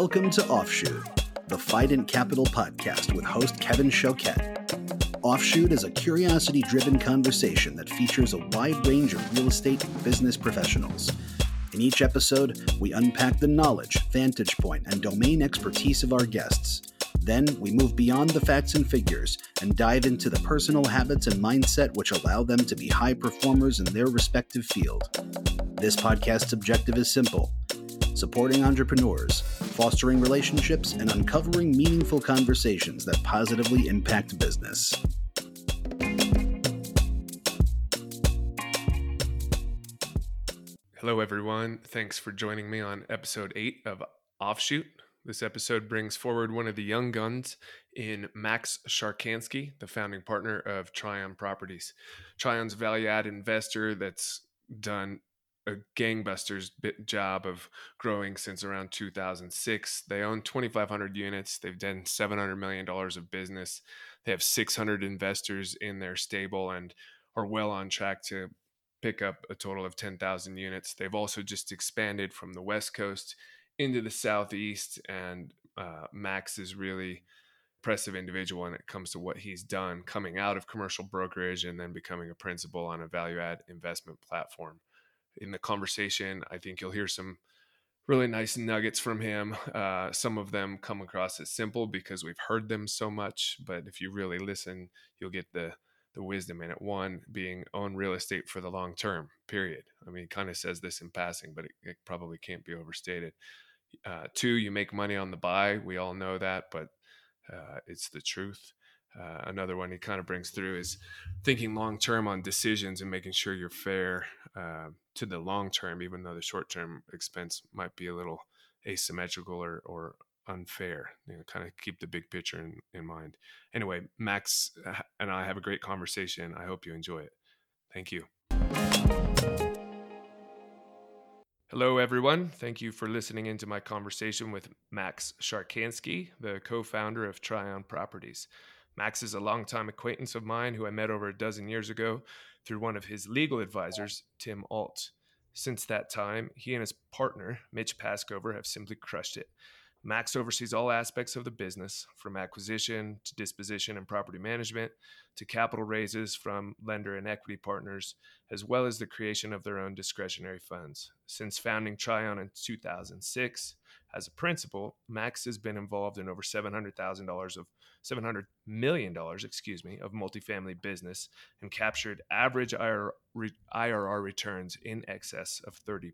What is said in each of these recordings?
Welcome to Offshoot, the Fight Fident Capital podcast with host Kevin Choquette. Offshoot is a curiosity driven conversation that features a wide range of real estate and business professionals. In each episode, we unpack the knowledge, vantage point, and domain expertise of our guests. Then we move beyond the facts and figures and dive into the personal habits and mindset which allow them to be high performers in their respective field. This podcast's objective is simple supporting entrepreneurs, fostering relationships, and uncovering meaningful conversations that positively impact business. Hello, everyone. Thanks for joining me on episode eight of Offshoot. This episode brings forward one of the young guns in Max Sharkansky, the founding partner of Trion Properties. Trion's value add investor that's done a gangbusters job of growing since around 2006. They own 2,500 units. They've done 700 million dollars of business. They have 600 investors in their stable and are well on track to pick up a total of 10,000 units. They've also just expanded from the West Coast into the Southeast, and uh, Max is really impressive individual when it comes to what he's done coming out of commercial brokerage and then becoming a principal on a value add investment platform in the conversation. I think you'll hear some really nice nuggets from him. Uh, some of them come across as simple because we've heard them so much, but if you really listen, you'll get the the wisdom in it. One being own real estate for the long term. Period. I mean, he kind of says this in passing, but it, it probably can't be overstated. Uh, two, you make money on the buy. We all know that, but uh, it's the truth. Uh, another one he kind of brings through is thinking long term on decisions and making sure you're fair uh, to the long term, even though the short term expense might be a little asymmetrical or, or unfair. You know, kind of keep the big picture in, in mind. Anyway, Max uh, and I have a great conversation. I hope you enjoy it. Thank you. Hello, everyone. Thank you for listening into my conversation with Max Sharkansky, the co founder of Trion Properties. Max is a longtime acquaintance of mine who I met over a dozen years ago through one of his legal advisors, Tim Alt. Since that time, he and his partner, Mitch Paskover, have simply crushed it. Max oversees all aspects of the business, from acquisition to disposition and property management to capital raises from lender and equity partners, as well as the creation of their own discretionary funds. Since founding Trion in 2006, as a principal, Max has been involved in over $700,000 of $700 million, excuse me, of multifamily business and captured average IRR returns in excess of 30%.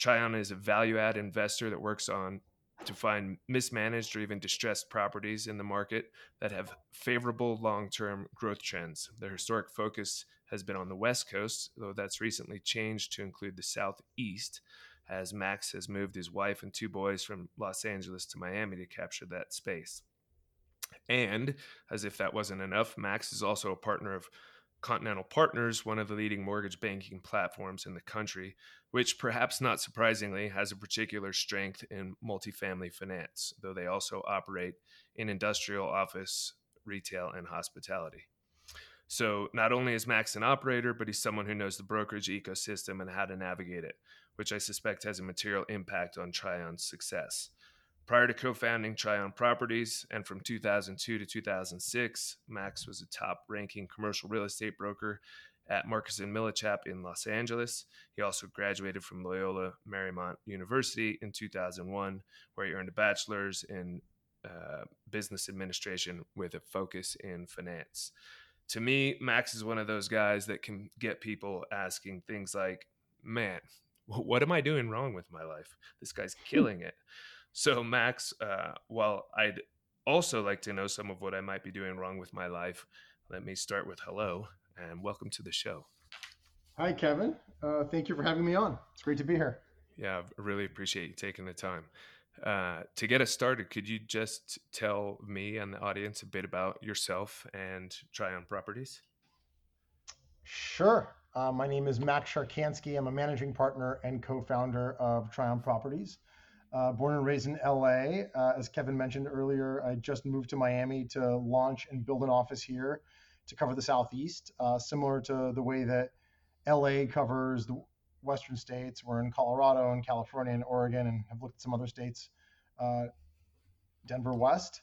Trion is a value add investor that works on to find mismanaged or even distressed properties in the market that have favorable long term growth trends. Their historic focus has been on the West Coast, though that's recently changed to include the Southeast, as Max has moved his wife and two boys from Los Angeles to Miami to capture that space. And as if that wasn't enough, Max is also a partner of Continental Partners, one of the leading mortgage banking platforms in the country, which perhaps not surprisingly has a particular strength in multifamily finance, though they also operate in industrial, office, retail, and hospitality. So, not only is Max an operator, but he's someone who knows the brokerage ecosystem and how to navigate it, which I suspect has a material impact on Trion's success. Prior to co founding Trion Properties and from 2002 to 2006, Max was a top ranking commercial real estate broker at Marcus and Millichap in Los Angeles. He also graduated from Loyola Marymount University in 2001, where he earned a bachelor's in uh, business administration with a focus in finance. To me, Max is one of those guys that can get people asking things like, man, what am I doing wrong with my life? This guy's killing it. So, Max, uh, while I'd also like to know some of what I might be doing wrong with my life, let me start with hello and welcome to the show. Hi, Kevin. Uh, thank you for having me on. It's great to be here. Yeah, I really appreciate you taking the time. Uh, to get us started, could you just tell me and the audience a bit about yourself and Trion Properties? Sure. Uh, my name is Max Sharkansky. I'm a managing partner and co founder of Trion Properties. Uh, born and raised in LA. Uh, as Kevin mentioned earlier, I just moved to Miami to launch and build an office here to cover the Southeast, uh, similar to the way that LA covers the Western states. We're in Colorado and California and Oregon and have looked at some other states uh, Denver West.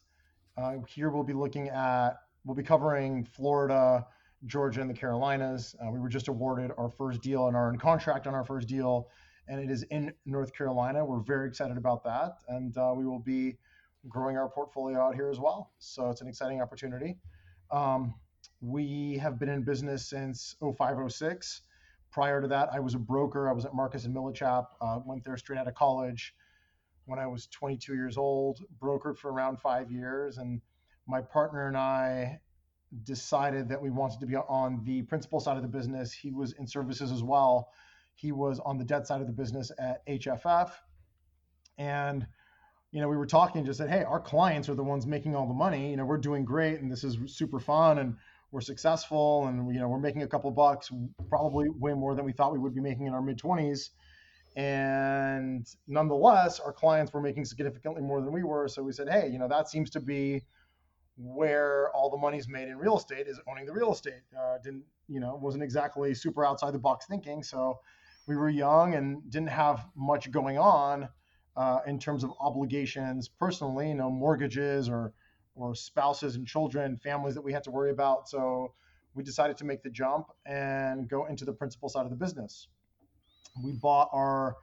Uh, here we'll be looking at, we'll be covering Florida, Georgia, and the Carolinas. Uh, we were just awarded our first deal and are in contract on our first deal, and it is in North Carolina. We're very excited about that, and uh, we will be growing our portfolio out here as well. So it's an exciting opportunity. Um, we have been in business since 0506. Prior to that, I was a broker. I was at Marcus and Millichap. Uh, went there straight out of college when I was 22 years old. Brokered for around five years, and my partner and I decided that we wanted to be on the principal side of the business. He was in services as well. He was on the debt side of the business at HFF, and you know, we were talking just said, hey, our clients are the ones making all the money. You know, we're doing great and this is super fun and we're successful and you know we're making a couple bucks, probably way more than we thought we would be making in our mid 20s. And nonetheless, our clients were making significantly more than we were. So we said, hey, you know, that seems to be where all the money's made in real estate is owning the real estate. Uh, didn't you know wasn't exactly super outside the box thinking. So we were young and didn't have much going on uh, in terms of obligations personally, you know, mortgages or or spouses and children, families that we had to worry about. So we decided to make the jump and go into the principal side of the business. We bought our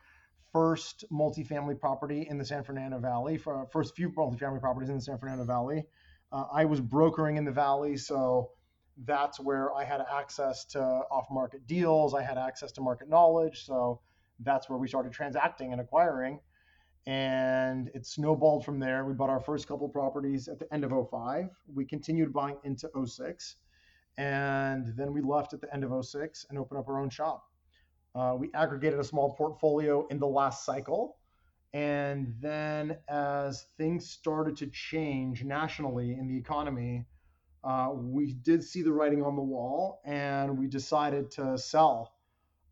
first multifamily property in the San Fernando Valley, for our first few multifamily properties in the San Fernando Valley. Uh, I was brokering in the valley, so that's where I had access to off-market deals. I had access to market knowledge, so that's where we started transacting and acquiring and it snowballed from there. We bought our first couple properties at the end of 05. We continued buying into 06, and then we left at the end of 06 and opened up our own shop. Uh, we aggregated a small portfolio in the last cycle. And then as things started to change nationally in the economy, uh, we did see the writing on the wall and we decided to sell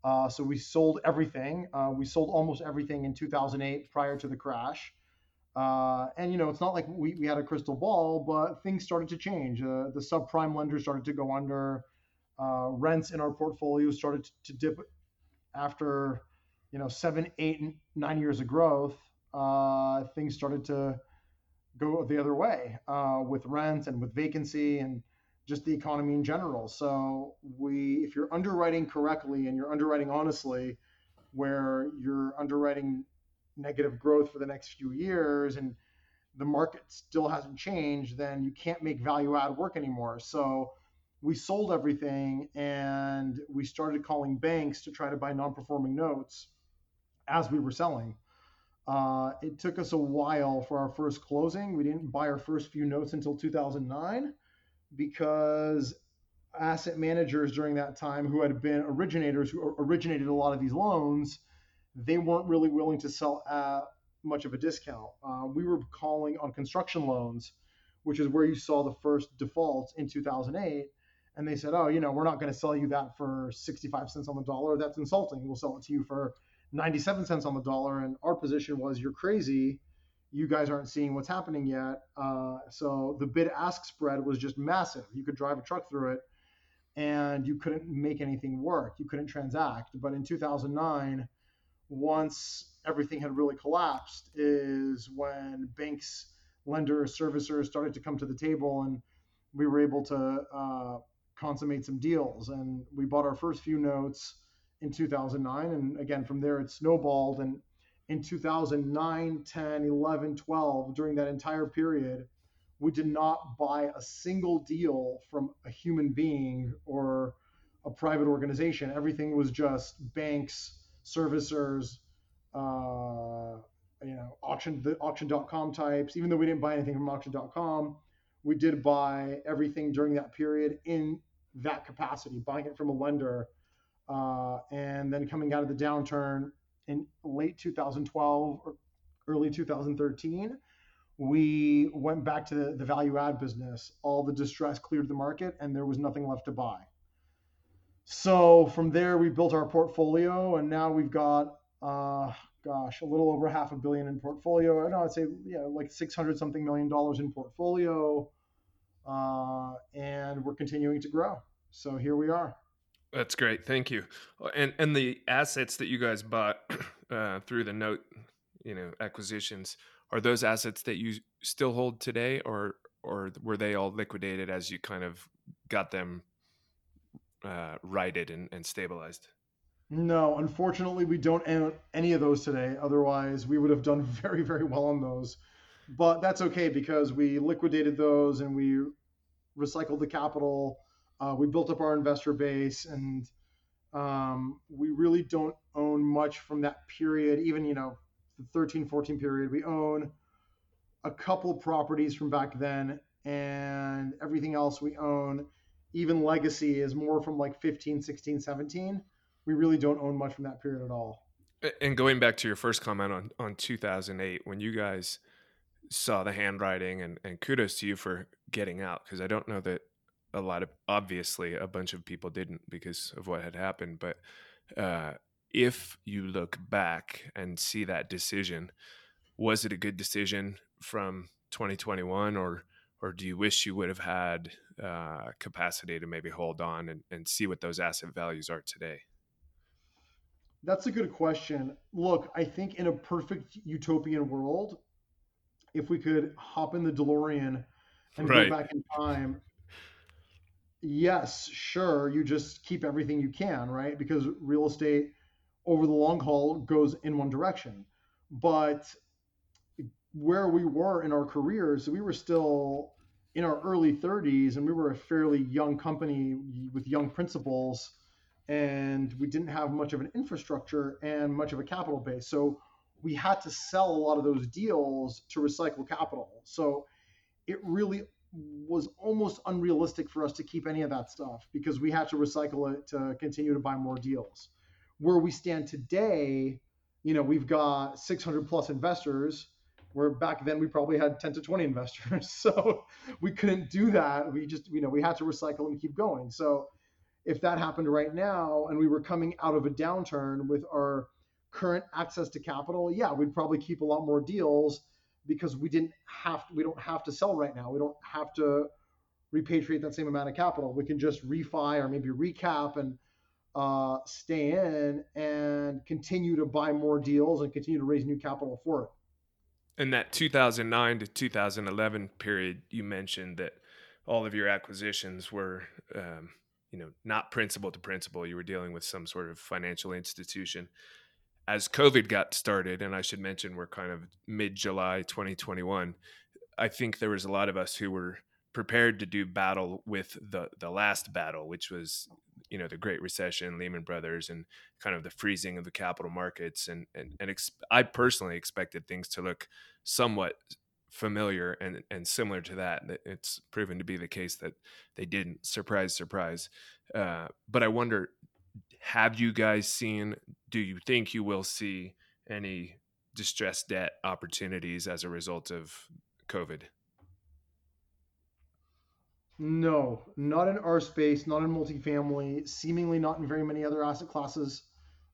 uh, so we sold everything. Uh, we sold almost everything in 2008 prior to the crash. Uh, and you know, it's not like we, we had a crystal ball, but things started to change. Uh, the subprime lenders started to go under. Uh, rents in our portfolio started to, to, dip after, you know, seven, eight, nine years of growth. Things started to go the other way uh, with rent and with vacancy and just the economy in general. So we, if you're underwriting correctly and you're underwriting honestly, where you're underwriting negative growth for the next few years and the market still hasn't changed, then you can't make value add work anymore. So we sold everything and we started calling banks to try to buy non-performing notes as we were selling. Uh, it took us a while for our first closing. We didn't buy our first few notes until 2009 because asset managers during that time who had been originators who originated a lot of these loans, they weren't really willing to sell at much of a discount. Uh, we were calling on construction loans, which is where you saw the first defaults in 2008. And they said, oh, you know, we're not going to sell you that for 65 cents on the dollar. That's insulting. We'll sell it to you for 97 cents on the dollar. And our position was, you're crazy you guys aren't seeing what's happening yet. Uh, so the bid ask spread was just massive. You could drive a truck through it and you couldn't make anything work. You couldn't transact. But in 2009, once everything had really collapsed, is when banks, lenders, servicers started to come to the table and we were able to uh, consummate some deals. And we bought our first few notes in 2009. And again, from there, it snowballed. And in 2009, 10, 11, 12, during that entire period, we did not buy a single deal from a human being or a private organization. Everything was just banks, servicers, uh, you know, auction, the auction.com types. Even though we didn't buy anything from auction.com, we did buy everything during that period in that capacity, buying it from a lender. Uh, and then coming out of the downturn, in late 2012 or early 2013, we went back to the, the value add business. All the distress cleared the market and there was nothing left to buy. So from there, we built our portfolio and now we've got, uh, gosh, a little over half a billion in portfolio. I know I'd say, yeah, like 600 something million dollars in portfolio. Uh, and we're continuing to grow. So here we are. That's great. Thank you. Uh, and and the assets that you guys bought uh, through the note, you know, acquisitions, are those assets that you still hold today, or or were they all liquidated as you kind of got them uh, righted and, and stabilized? No, unfortunately, we don't own any of those today. Otherwise, we would have done very, very well on those. But that's okay because we liquidated those and we recycled the capital. Uh, we built up our investor base, and um, we really don't own much from that period. Even you know, the 13, 14 period, we own a couple properties from back then, and everything else we own, even legacy, is more from like 15, 16, 17 we really don't own much from that period at all. And going back to your first comment on on 2008, when you guys saw the handwriting, and, and kudos to you for getting out, because I don't know that a lot of obviously a bunch of people didn't because of what had happened, but uh, if you look back and see that decision, was it a good decision from 2021, or or do you wish you would have had uh, capacity to maybe hold on and, and see what those asset values are today? That's a good question. Look, I think in a perfect utopian world, if we could hop in the DeLorean and right. go back in time, yes, sure, you just keep everything you can, right? Because real estate over the long haul goes in one direction. But where we were in our careers, we were still in our early 30s and we were a fairly young company with young principals and we didn't have much of an infrastructure and much of a capital base. So we had to sell a lot of those deals to recycle capital. So it really was almost unrealistic for us to keep any of that stuff because we had to recycle it to continue to buy more deals. Where we stand today, you know, we've got 600 plus investors where back then we probably had 10 to 20 investors. So we couldn't do that. We just, you know, we had to recycle and keep going. So if that happened right now and we were coming out of a downturn with our current access to capital, yeah, we'd probably keep a lot more deals because we didn't have we don't have to sell right now. We don't have to repatriate that same amount of capital. We can just refi or maybe recap and uh, stay in and continue to buy more deals and continue to raise new capital for it. In that 2009 to 2011 period, you mentioned that all of your acquisitions were um, you know not principal to principal you were dealing with some sort of financial institution as covid got started and i should mention we're kind of mid july 2021 i think there was a lot of us who were prepared to do battle with the the last battle which was you know the great recession lehman brothers and kind of the freezing of the capital markets and and, and ex- i personally expected things to look somewhat familiar and and similar to that. It's proven to be the case that they didn't. Surprise, surprise. Uh, but I wonder, have you guys seen? Do you think you will see any distressed debt opportunities as a result of COVID? No, not in our space, not in multifamily, seemingly not in very many other asset classes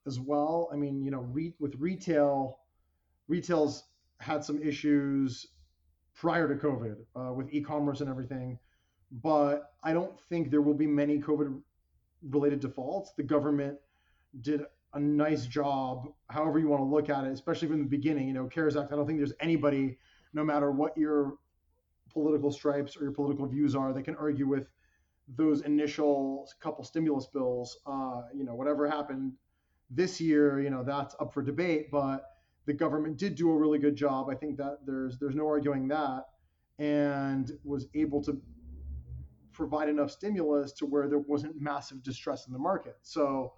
as well. I mean, you know, re- with retail, retail's had some issues prior to COVID uh, with e-commerce and everything. But I don't think there will be many COVID-related defaults. The government did a nice job, however you want to look at it, especially from the beginning. You know, CARES Act. I don't think there's anybody, no matter what your political stripes or your political views are, that can argue with those initial couple stimulus bills. Uh, you know, whatever happened this year, you know, that's up for debate. But the government did do a really good job. I think that there's there's no arguing that, and was able to provide enough stimulus to where there wasn't massive distress in the market. So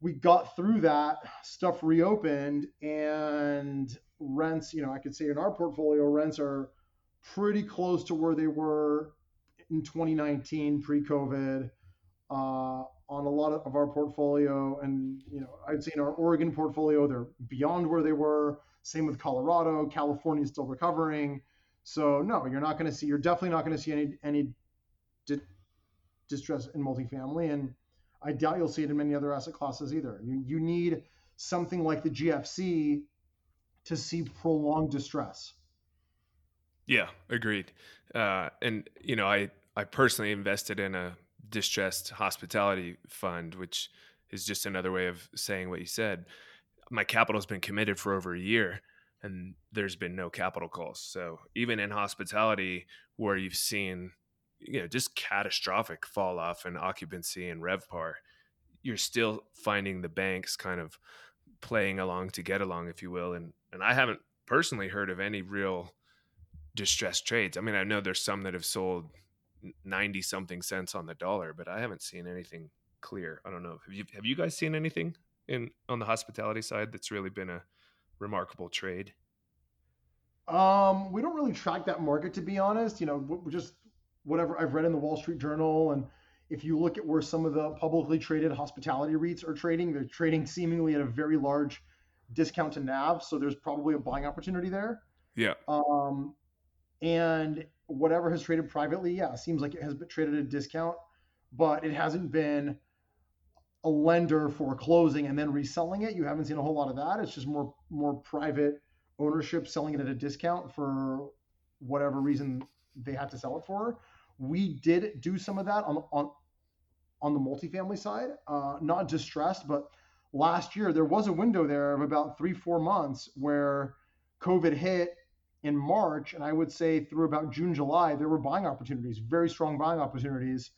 we got through that, stuff reopened, and rents. You know, I could say in our portfolio, rents are pretty close to where they were in 2019 pre-COVID. Uh, on a lot of our portfolio. And, you know, I'd say in our Oregon portfolio, they're beyond where they were. Same with Colorado. California is still recovering. So no, you're not going to see, you're definitely not going to see any, any di- distress in multifamily. And I doubt you'll see it in many other asset classes either. You, you need something like the GFC to see prolonged distress. Yeah, agreed. Uh, and you know, I I personally invested in a distressed hospitality fund, which is just another way of saying what you said. My capital's been committed for over a year, and there's been no capital calls. So even in hospitality, where you've seen you know just catastrophic fall off in occupancy and revpar, you're still finding the banks kind of playing along to get along, if you will. And and I haven't personally heard of any real distressed trades. I mean, I know there's some that have sold 90 something cents on the dollar, but I haven't seen anything clear. I don't know. Have you have you guys seen anything in on the hospitality side that's really been a remarkable trade? Um, we don't really track that market to be honest. You know, we're just whatever I've read in the Wall Street Journal and if you look at where some of the publicly traded hospitality REITs are trading, they're trading seemingly at a very large discount to NAV. So there's probably a buying opportunity there. Yeah. Um, and whatever has traded privately, yeah, seems like it has been traded at a discount, but it hasn't been a lender for closing and then reselling it. You haven't seen a whole lot of that. It's just more more private ownership selling it at a discount for whatever reason they had to sell it for. We did do some of that on on on the multifamily side, uh, not distressed, but last year there was a window there of about three four months where COVID hit in March, and I would say through about June, July, there were buying opportunities, very strong buying opportunities,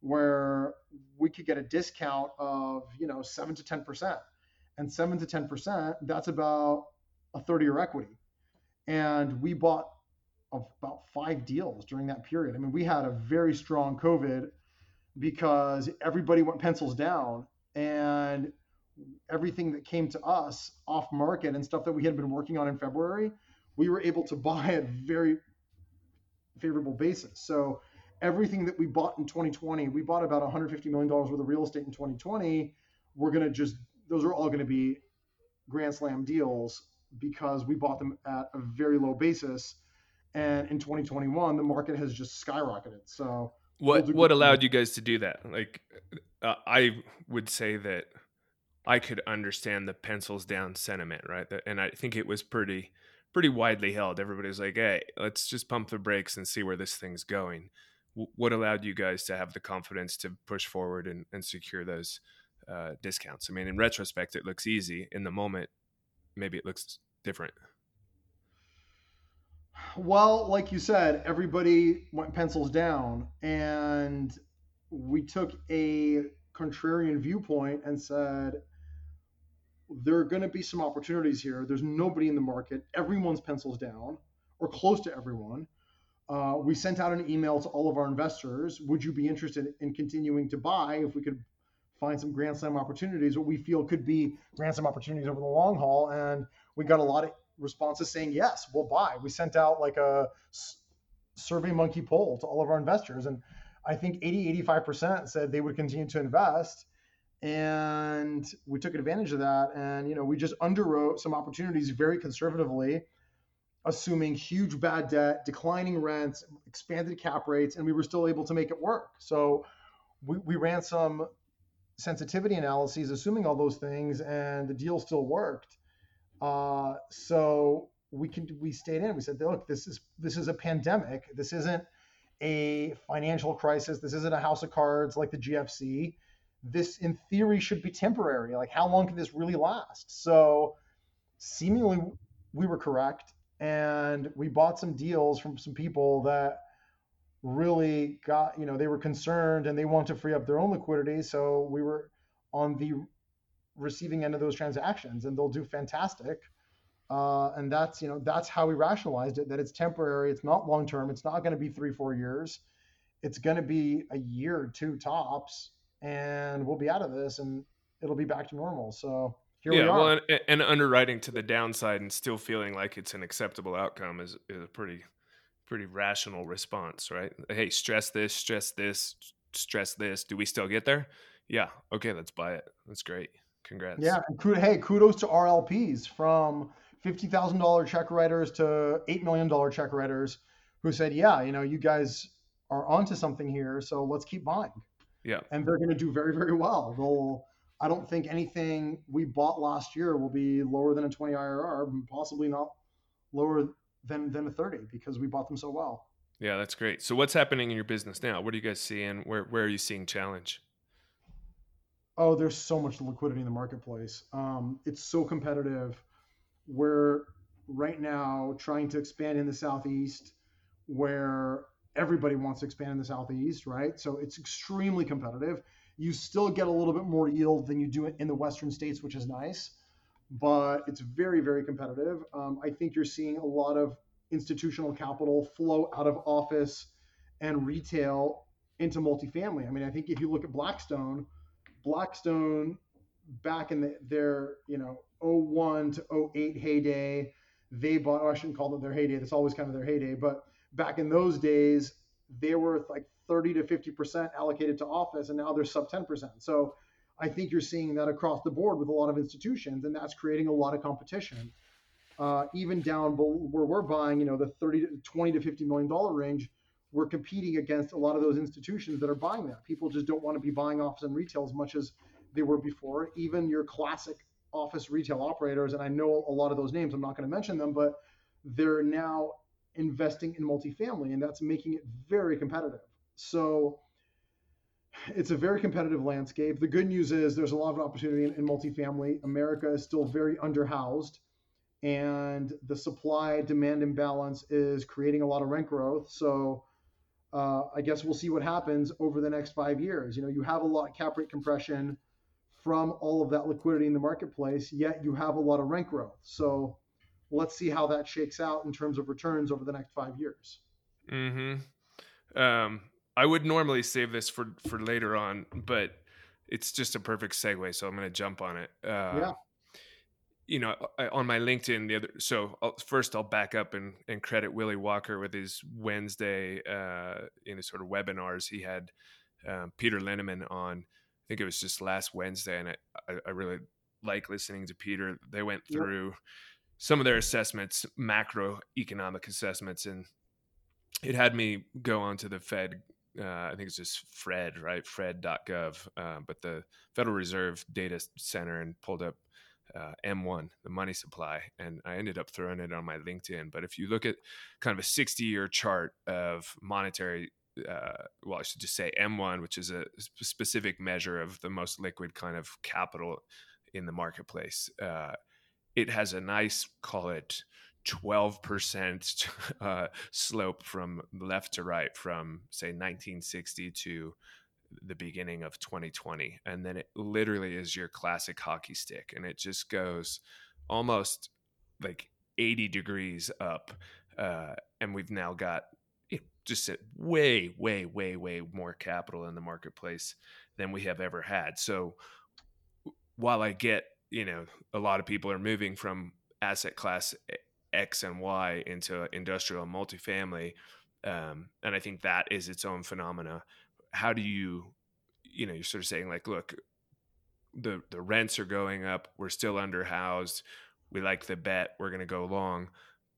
where we could get a discount of you know seven to ten percent, and seven to ten percent, that's about a thirty-year equity, and we bought about five deals during that period. I mean, we had a very strong COVID because everybody went pencils down, and everything that came to us off market and stuff that we had been working on in February we were able to buy at very favorable basis. So everything that we bought in 2020, we bought about 150 million dollars worth of real estate in 2020. We're gonna just those are all gonna be grand slam deals because we bought them at a very low basis. And in 2021, the market has just skyrocketed. So what what allowed you guys to do that? Like, uh, I would say that I could understand the pencils down sentiment, right? And I think it was pretty pretty widely held. Everybody's like, "Hey, let's just pump the brakes and see where this thing's going." W- what allowed you guys to have the confidence to push forward and, and secure those uh, discounts? I mean, in retrospect, it looks easy. In the moment, maybe it looks different. Well, like you said, everybody went pencils down, and we took a contrarian viewpoint and said, there are going to be some opportunities here. There's nobody in the market. Everyone's pencils down, or close to everyone. Uh, we sent out an email to all of our investors. Would you be interested in continuing to buy if we could find some Grand Slam opportunities, what we feel could be Grand Slam opportunities over the long haul? And we got a lot of responses saying, yes, we'll buy. We sent out like a SurveyMonkey poll to all of our investors. And I think 80, 85% said they would continue to invest and we took advantage of that and you know we just underwrote some opportunities very conservatively assuming huge bad debt declining rents expanded cap rates and we were still able to make it work so we, we ran some sensitivity analyses assuming all those things and the deal still worked uh, so we can we stayed in we said look this is this is a pandemic this isn't a financial crisis this isn't a house of cards like the gfc this in theory should be temporary. Like, how long can this really last? So, seemingly, we were correct, and we bought some deals from some people that really got, you know, they were concerned and they want to free up their own liquidity. So, we were on the receiving end of those transactions, and they'll do fantastic. Uh, and that's, you know, that's how we rationalized it that it's temporary, it's not long term, it's not going to be three, four years, it's going to be a year or two tops and we'll be out of this and it'll be back to normal. So here yeah, we are. Well, and, and, underwriting to the downside and still feeling like it's an acceptable outcome is, is a pretty pretty rational response, right? Hey, stress this, stress this, stress this. Do we still get there? Yeah. Okay, let's buy it. That's great. Congrats. Yeah. Hey, kudos to RLPs from fifty thousand dollar check writers to eight million dollar check writers who said, "Yeah, you know, you guys are onto something here, so let's keep buying." Yeah. And they're going to do very, very well. They'll, I don't think anything we bought last year will be lower than a 20 IRR, possibly not lower than, than a 30 because we bought them so well. Yeah, that's great. So what's happening in your business now? What are you guys seeing? Where, where are you seeing challenge? Oh, there's so much liquidity in the marketplace. Um, it's so competitive. We're right now trying to expand in the southeast, where everybody wants to expand in the southeast, right? So it's extremely competitive. You still get a little bit more yield than you do in the western states, which is nice, but it's very, very competitive. Um, I think you're seeing a lot of institutional capital flow out of office and retail into multifamily. I mean, I think if you look at Blackstone, Blackstone back in the, their, you know, 01 to 08 heyday, they bought, oh, I shouldn't call it their heyday. That's always kind of their heyday, but back in those days, they were like 30 to 50% allocated to office, and now they're sub 10%. So I think you're seeing that across the board with a lot of institutions, and that's creating a lot of competition. Uh, even down where we're buying, you know, the 30 to 20 to 50 million dollar range, we're competing against a lot of those institutions that are buying that. People just don't want to be buying office and retail as much as they were before. Even your classic office retail operators, and I know a lot of those names, I'm not going to mention them, but they're now investing in multifamily, and that's making it very competitive. So it's a very competitive landscape. The good news is there's a lot of opportunity in, in multifamily. America is still very underhoused, and the supply demand imbalance is creating a lot of rent growth. So uh, I guess we'll see what happens over the next five years. You know, you have a lot of cap rate compression from all of that liquidity in the marketplace, yet you have a lot of rent growth. So let's see how that shakes out in terms of returns over the next five years. Hmm. Um, I would normally save this for for later on, but it's just a perfect segue, so I'm going to jump on it. Uh, yeah. You know, on my LinkedIn, the other. So I'll, first, I'll back up and, and credit Willy Walker with his Wednesday, uh, in his sort of webinars. He had um, Peter Linneman on. I think it was just last Wednesday, and I, I really like listening to Peter. They went through. Yep some of their assessments, macroeconomic assessments, and it had me go onto the Fed. Uh, I think it's just Fred, right? Fred.gov, uh, but the Federal Reserve Data Center, and pulled up uh, M1, the money supply, and I ended up throwing it on my LinkedIn. But if you look at kind of a 60 year chart of monetary, uh, well, I should just say M1, which is a specific measure of the most liquid kind of capital in the marketplace. Uh, it has a nice, call it 12% uh, slope from left to right from, say, 1960 to the beginning of 2020. And then it literally is your classic hockey stick. And it just goes almost like 80 degrees up. Uh, and we've now got know, just way, way, way, way more capital in the marketplace than we have ever had. So while I get you know a lot of people are moving from asset class X and Y into industrial and multifamily, um, and I think that is its own phenomena. How do you, you know, you're sort of saying like, look, the the rents are going up, we're still underhoused, we like the bet, we're going to go long.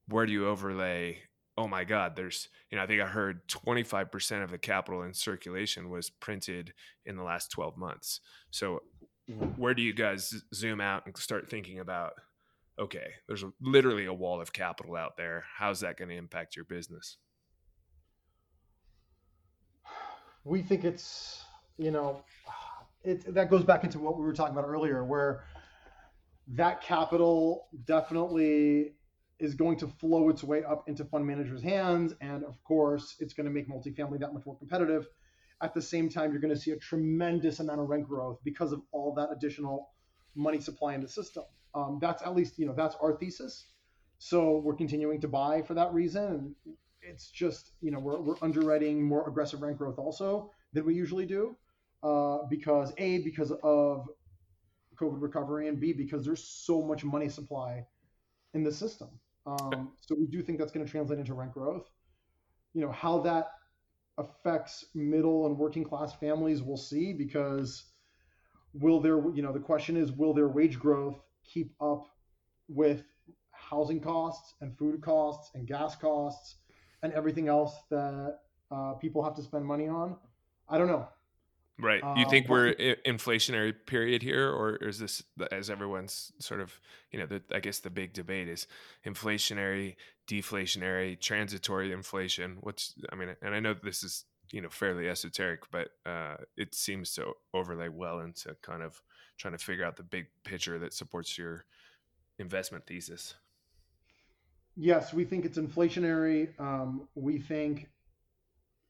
Where do you overlay? Oh my God, there's, you know, I think I heard 25% of the capital in circulation was printed in the last 12 months. So where do you guys zoom out and start thinking about okay there's a, literally a wall of capital out there how's that going to impact your business we think it's you know it that goes back into what we were talking about earlier where that capital definitely is going to flow its way up into fund managers hands and of course it's going to make multifamily that much more competitive at the same time, you're going to see a tremendous amount of rent growth because of all that additional money supply in the system. Um, that's at least, you know, that's our thesis. So we're continuing to buy for that reason. And it's just, you know, we're, we're underwriting more aggressive rent growth also than we usually do uh, because A, because of COVID recovery, and B, because there's so much money supply in the system. Um, so we do think that's going to translate into rent growth. You know, how that affects middle and working class families we'll see because will their you know the question is will their wage growth keep up with housing costs and food costs and gas costs and everything else that uh, people have to spend money on i don't know Right. You uh, think we're inflationary period here, or is this, as everyone's sort of, you know, the, I guess the big debate is inflationary, deflationary, transitory inflation. What's, I mean, and I know this is, you know, fairly esoteric, but uh, it seems to overlay well into kind of trying to figure out the big picture that supports your investment thesis. Yes, we think it's inflationary. Um, we think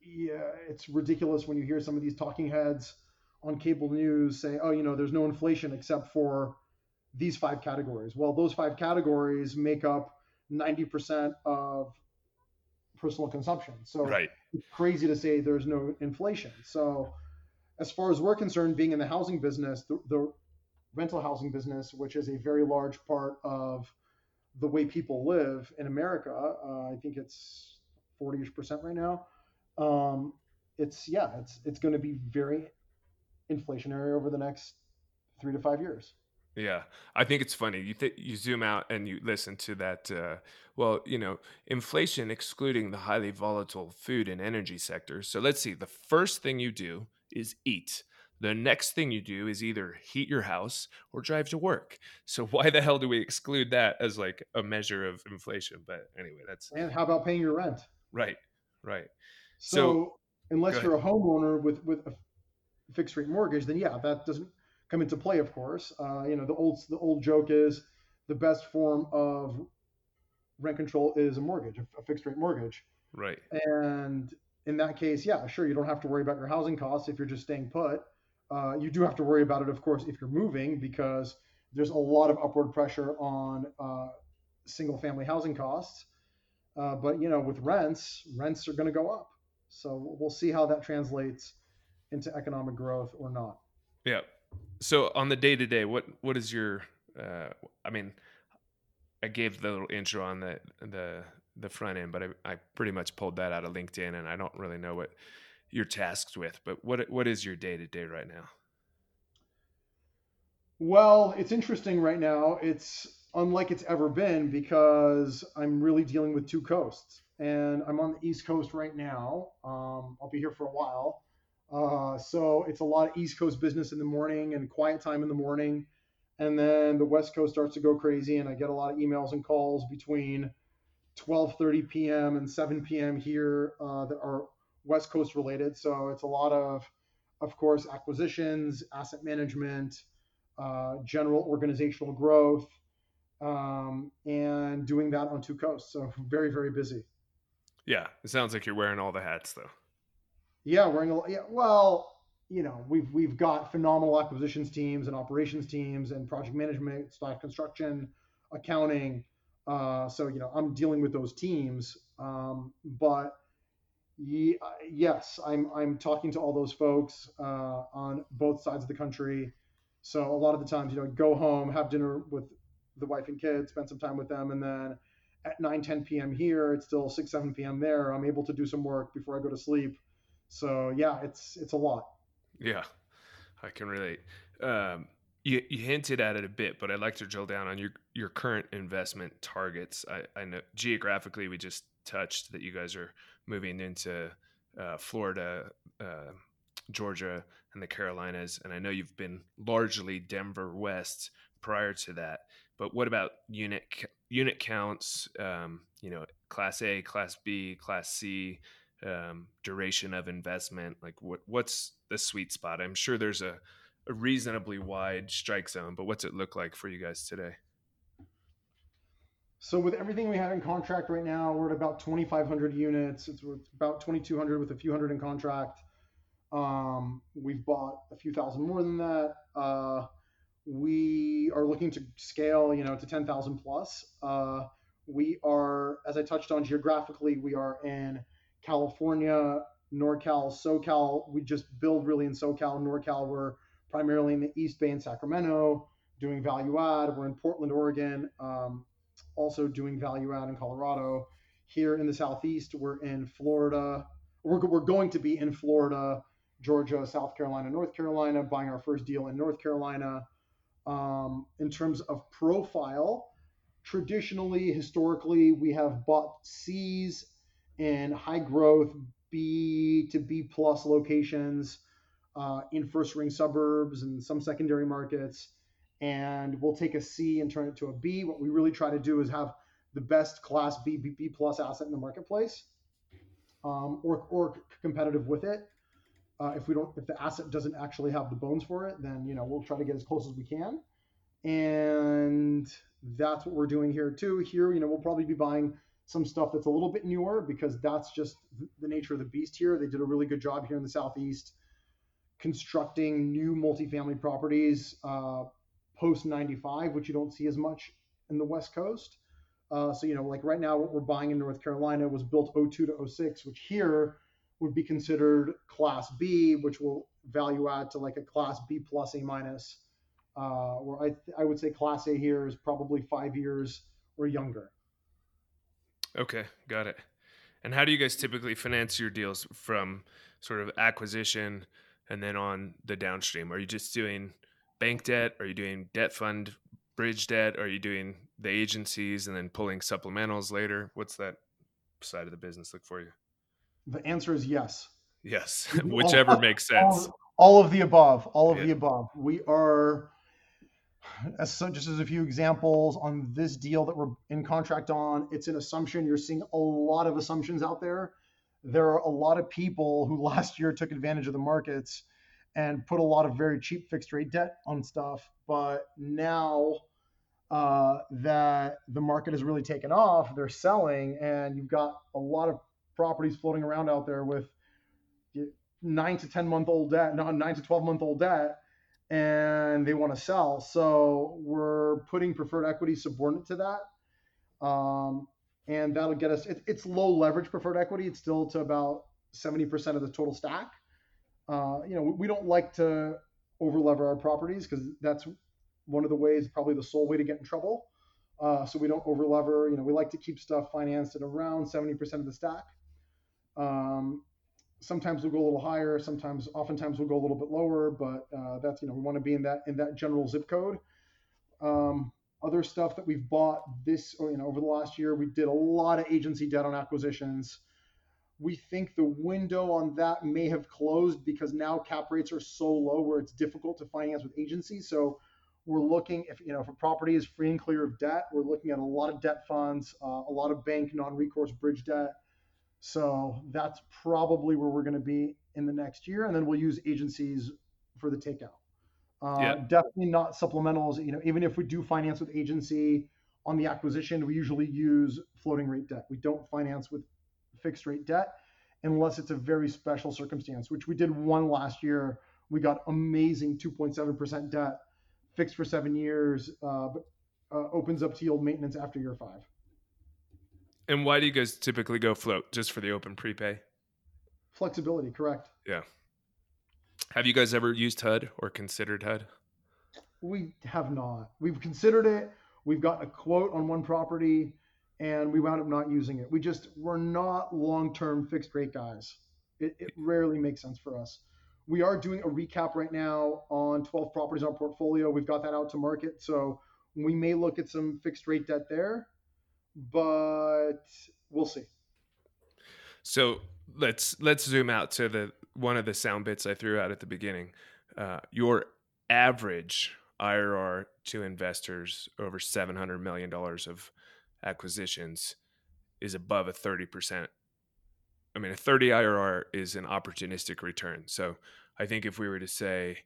yeah, it's ridiculous when you hear some of these talking heads on cable news say, oh, you know, there's no inflation except for these five categories. Well, those five categories make up 90% of personal consumption. So right. it's crazy to say there's no inflation. So as far as we're concerned, being in the housing business, the, the rental housing business, which is a very large part of the way people live in America, uh, I think it's 40ish percent right now. Um, it's yeah, it's it's going to be very inflationary over the next three to five years. Yeah, I think it's funny. You th- you zoom out and you listen to that. Uh, well, you know, inflation excluding the highly volatile food and energy sectors. So let's see. The first thing you do is eat. The next thing you do is either heat your house or drive to work. So why the hell do we exclude that as like a measure of inflation? But anyway, that's and how about paying your rent? Right, right. So, so unless you're a homeowner with with a fixed rate mortgage, then yeah, that doesn't come into play. Of course, uh, you know the old the old joke is the best form of rent control is a mortgage, a fixed rate mortgage. Right. And in that case, yeah, sure, you don't have to worry about your housing costs if you're just staying put. Uh, you do have to worry about it, of course, if you're moving because there's a lot of upward pressure on uh, single family housing costs. Uh, but you know, with rents, rents are going to go up. So we'll see how that translates into economic growth or not. Yeah. So on the day to day, what what is your? Uh, I mean, I gave the little intro on the the the front end, but I, I pretty much pulled that out of LinkedIn, and I don't really know what you're tasked with. But what what is your day to day right now? Well, it's interesting right now. It's unlike it's ever been because I'm really dealing with two coasts, and I'm on the East Coast right now. Um, I'll be here for a while, uh, so it's a lot of East Coast business in the morning and quiet time in the morning, and then the West Coast starts to go crazy, and I get a lot of emails and calls between 12:30 p.m. and 7 p.m. here uh, that are West Coast related. So it's a lot of, of course, acquisitions, asset management, uh, general organizational growth, um, and doing that on two coasts. So very, very busy. Yeah, it sounds like you're wearing all the hats, though. Yeah, wearing a yeah. Well, you know, we've we've got phenomenal acquisitions teams and operations teams and project management, stock construction, accounting. Uh, so you know, I'm dealing with those teams, um, but yes, I'm I'm talking to all those folks uh, on both sides of the country. So a lot of the times, you know, go home, have dinner with the wife and kids, spend some time with them, and then at 9, 10 p.m. here, it's still 6, 7 p.m. there. I'm able to do some work before I go to sleep. So yeah, it's it's a lot. Yeah, I can relate. Um, you, you hinted at it a bit, but I'd like to drill down on your your current investment targets. I, I know geographically we just touched that you guys are moving into uh, Florida, uh, Georgia, and the Carolinas, and I know you've been largely Denver West prior to that. But what about unit unit counts? Um, you know, Class A, Class B, Class C, um, duration of investment. Like, what what's the sweet spot? I'm sure there's a, a reasonably wide strike zone, but what's it look like for you guys today? So with everything we have in contract right now, we're at about 2,500 units. It's about 2,200 with a few hundred in contract. Um, we've bought a few thousand more than that. Uh, we are looking to scale, you know, to 10,000 plus. Uh, we are, as I touched on geographically, we are in California, NorCal, SoCal. We just build really in SoCal, NorCal. We're primarily in the East Bay and Sacramento doing value add. We're in Portland, Oregon. Um, also doing value add in Colorado. Here in the Southeast, we're in Florida. We're, we're going to be in Florida, Georgia, South Carolina, North Carolina, buying our first deal in North Carolina. Um, in terms of profile, traditionally, historically, we have bought C's in high growth B to B plus locations uh, in first ring suburbs and some secondary markets and we'll take a C and turn it to a B. What we really try to do is have the best class B, B, B plus asset in the marketplace, um, or or competitive with it. Uh, if we don't, if the asset doesn't actually have the bones for it, then you know we'll try to get as close as we can. And That's what we're doing here too. Here, you know, we'll probably be buying some stuff that's a little bit newer because that's just the nature of the beast here. They did a really good job here in the southeast constructing new multifamily properties uh, post 95, which you don't see as much in the West Coast. Uh, so, you know, like right now, what we're buying in North Carolina was built 02 to 06, which here would be considered Class B, which will value add to like a Class B plus A minus. Uh, where I, I would say Class A here is probably five years or younger. Okay, got it. And how do you guys typically finance your deals from sort of acquisition and then on the downstream? Are you just doing bank debt? Are you doing debt fund bridge debt? Are you doing the agencies and then pulling supplementals later? What's that side of the business look for you? The answer is yes. Yes, whichever all, makes sense. All, all, of the above. All of yeah. the above. We are, as so just as a few examples on this deal that we're in contract on, it's an assumption. You're seeing a lot of assumptions out there. There are a lot of people who last year took advantage of the markets and put a lot of very cheap fixed rate debt on stuff. But now uh, that the market has really taken off, they're selling, and you've got a lot of properties floating around out there with nine to 10 month old debt, not nine to 12 month old debt, and they want to sell. So we're putting preferred equity subordinate to that. Um, and that'll get us, it, it's low leverage preferred equity. It's still to about 70% of the total stack. Uh, you know, we don't like to overlever our properties because that's one of the ways, probably the sole way to get in trouble. Uh, so we don't overlever. You know, we like to keep stuff financed at around 70% of the stack. Um, sometimes we'll go a little higher. Sometimes, oftentimes we'll go a little bit lower. But uh, that's you know we want to be in that in that general zip code. Um, other stuff that we've bought this you know over the last year, we did a lot of agency debt on acquisitions. We think the window on that may have closed because now cap rates are so low where it's difficult to finance with agencies. So we're looking if you know if a property is free and clear of debt, we're looking at a lot of debt funds, uh, a lot of bank non-recourse bridge debt. So that's probably where we're going to be in the next year, and then we'll use agencies for the takeout. Uh, yeah. Definitely not supplementals. You know, even if we do finance with agency on the acquisition, we usually use floating rate debt. We don't finance with fixed rate debt unless it's a very special circumstance, which we did one last year. We got amazing 2.7% debt, fixed for seven years, uh, but uh, opens up to yield maintenance after year five. And why do you guys typically go float? Just for the open prepay? Flexibility, correct. Yeah. Have you guys ever used HUD or considered HUD? We have not. We've considered it. We've got a quote on one property and we wound up not using it. We just we're not long-term fixed rate guys. It, it rarely makes sense for us. We are doing a recap right now on 12 properties in our portfolio. We've got that out to market, so we may look at some fixed rate debt there, but we'll see. So let's let's zoom out to the one of the sound bits I threw out at the beginning. Uh, your average IRR to investors over seven hundred million dollars of acquisitions is above a 30%. I mean, a 30 IRR is an opportunistic return. So I think if we were to say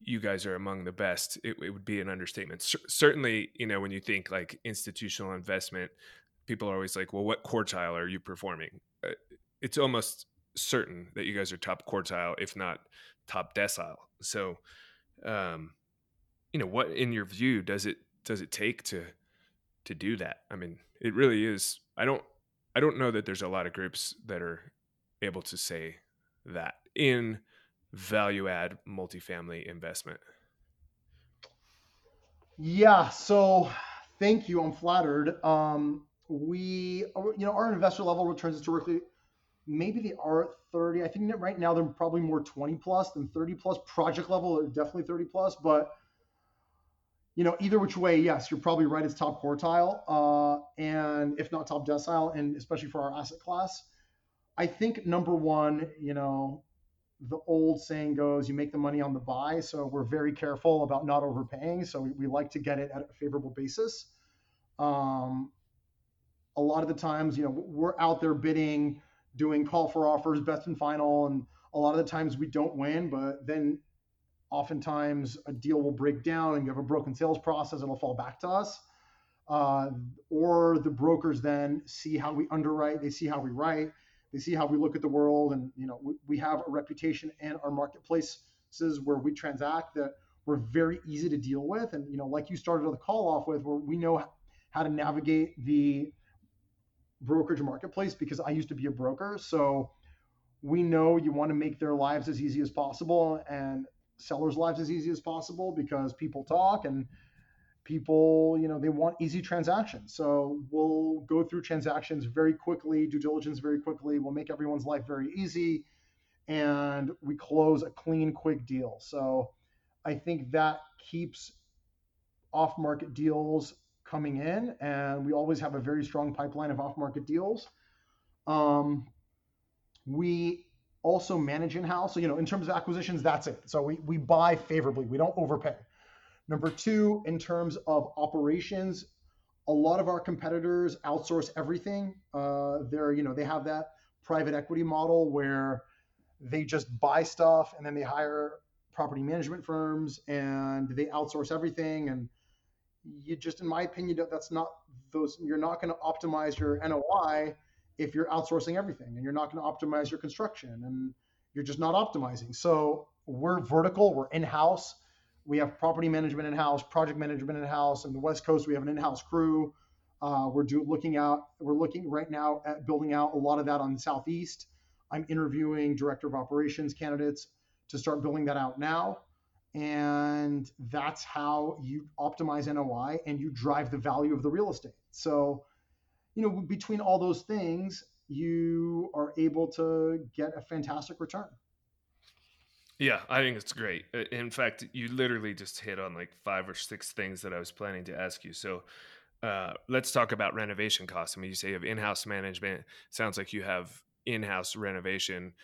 you guys are among the best, it, it would be an understatement. C- certainly, you know, when you think like institutional investment, people are always like, well, what quartile are you performing? Uh, it's almost certain that you guys are top quartile, if not top decile. So, um, you know, what in your view does it does it take to to do that. I mean, it really is. I don't I don't know that there's a lot of groups that are able to say that in value add multifamily investment. Yeah, so thank you. I'm flattered. Um, we, you know, our investor level returns historically, maybe they are 30. I think that right now they're probably more 20 plus than 30 plus. Project level, definitely 30 plus, but you know, either which way, yes, you're probably right. It's top quartile, uh, and if not top decile, and especially for our asset class. I think number one, you know, the old saying goes, you make the money on the buy. So we're very careful about not overpaying. So we, we like to get it at a favorable basis. Um, a lot of the times, you know, we're out there bidding, doing call for offers, best and final, and a lot of the times we don't win, but then oftentimes a deal will break down and you have a broken sales process it'll fall back to us. Uh, or the brokers then see how we underwrite, they see how we write, they see how we look at the world, and you know we, we have a reputation in our marketplaces where we transact that we're very easy to deal with, and you know like you started the call off with, where we know how to navigate the brokerage marketplace because I used to be a broker, so we know you want to make their lives as easy as possible. And sellers' lives as easy as possible because people talk and people, you know, they want easy transactions. So we'll go through transactions very quickly, due diligence very quickly. We'll make everyone's life very easy, and we close a clean, quick deal. So I think that keeps off-market deals coming in, and we always have a very strong pipeline of off-market deals. Um, we also manage in-house. So you know, in terms of acquisitions, that's it. So we we buy favorably. We don't overpay. Number two, in terms of operations, a lot of our competitors outsource everything. Uh, they're, you know, they have that private equity model where they just buy stuff and then they hire property management firms and they outsource everything. And you just, in my opinion, that's not those. You're not going to optimize your NOI if you're outsourcing everything, and you're not going to optimize your construction, and you're just not optimizing. So we're vertical. We're in house we have property management in house, project management in house. On the West Coast, we have an in house crew. Uh, we're do, looking out. We're looking right now at building out a lot of that on the Southeast. I'm interviewing director of operations candidates to start building that out now. And that's how you optimize NOI and you drive the value of the real estate. So, you know, between all those things, you are able to get a fantastic return. Yeah, I think it's great. In fact, you literally just hit on like five or six things that I was planning to ask you. So uh, let's talk about renovation costs. I mean, you say you have in house management. Sounds like you have in house renovation.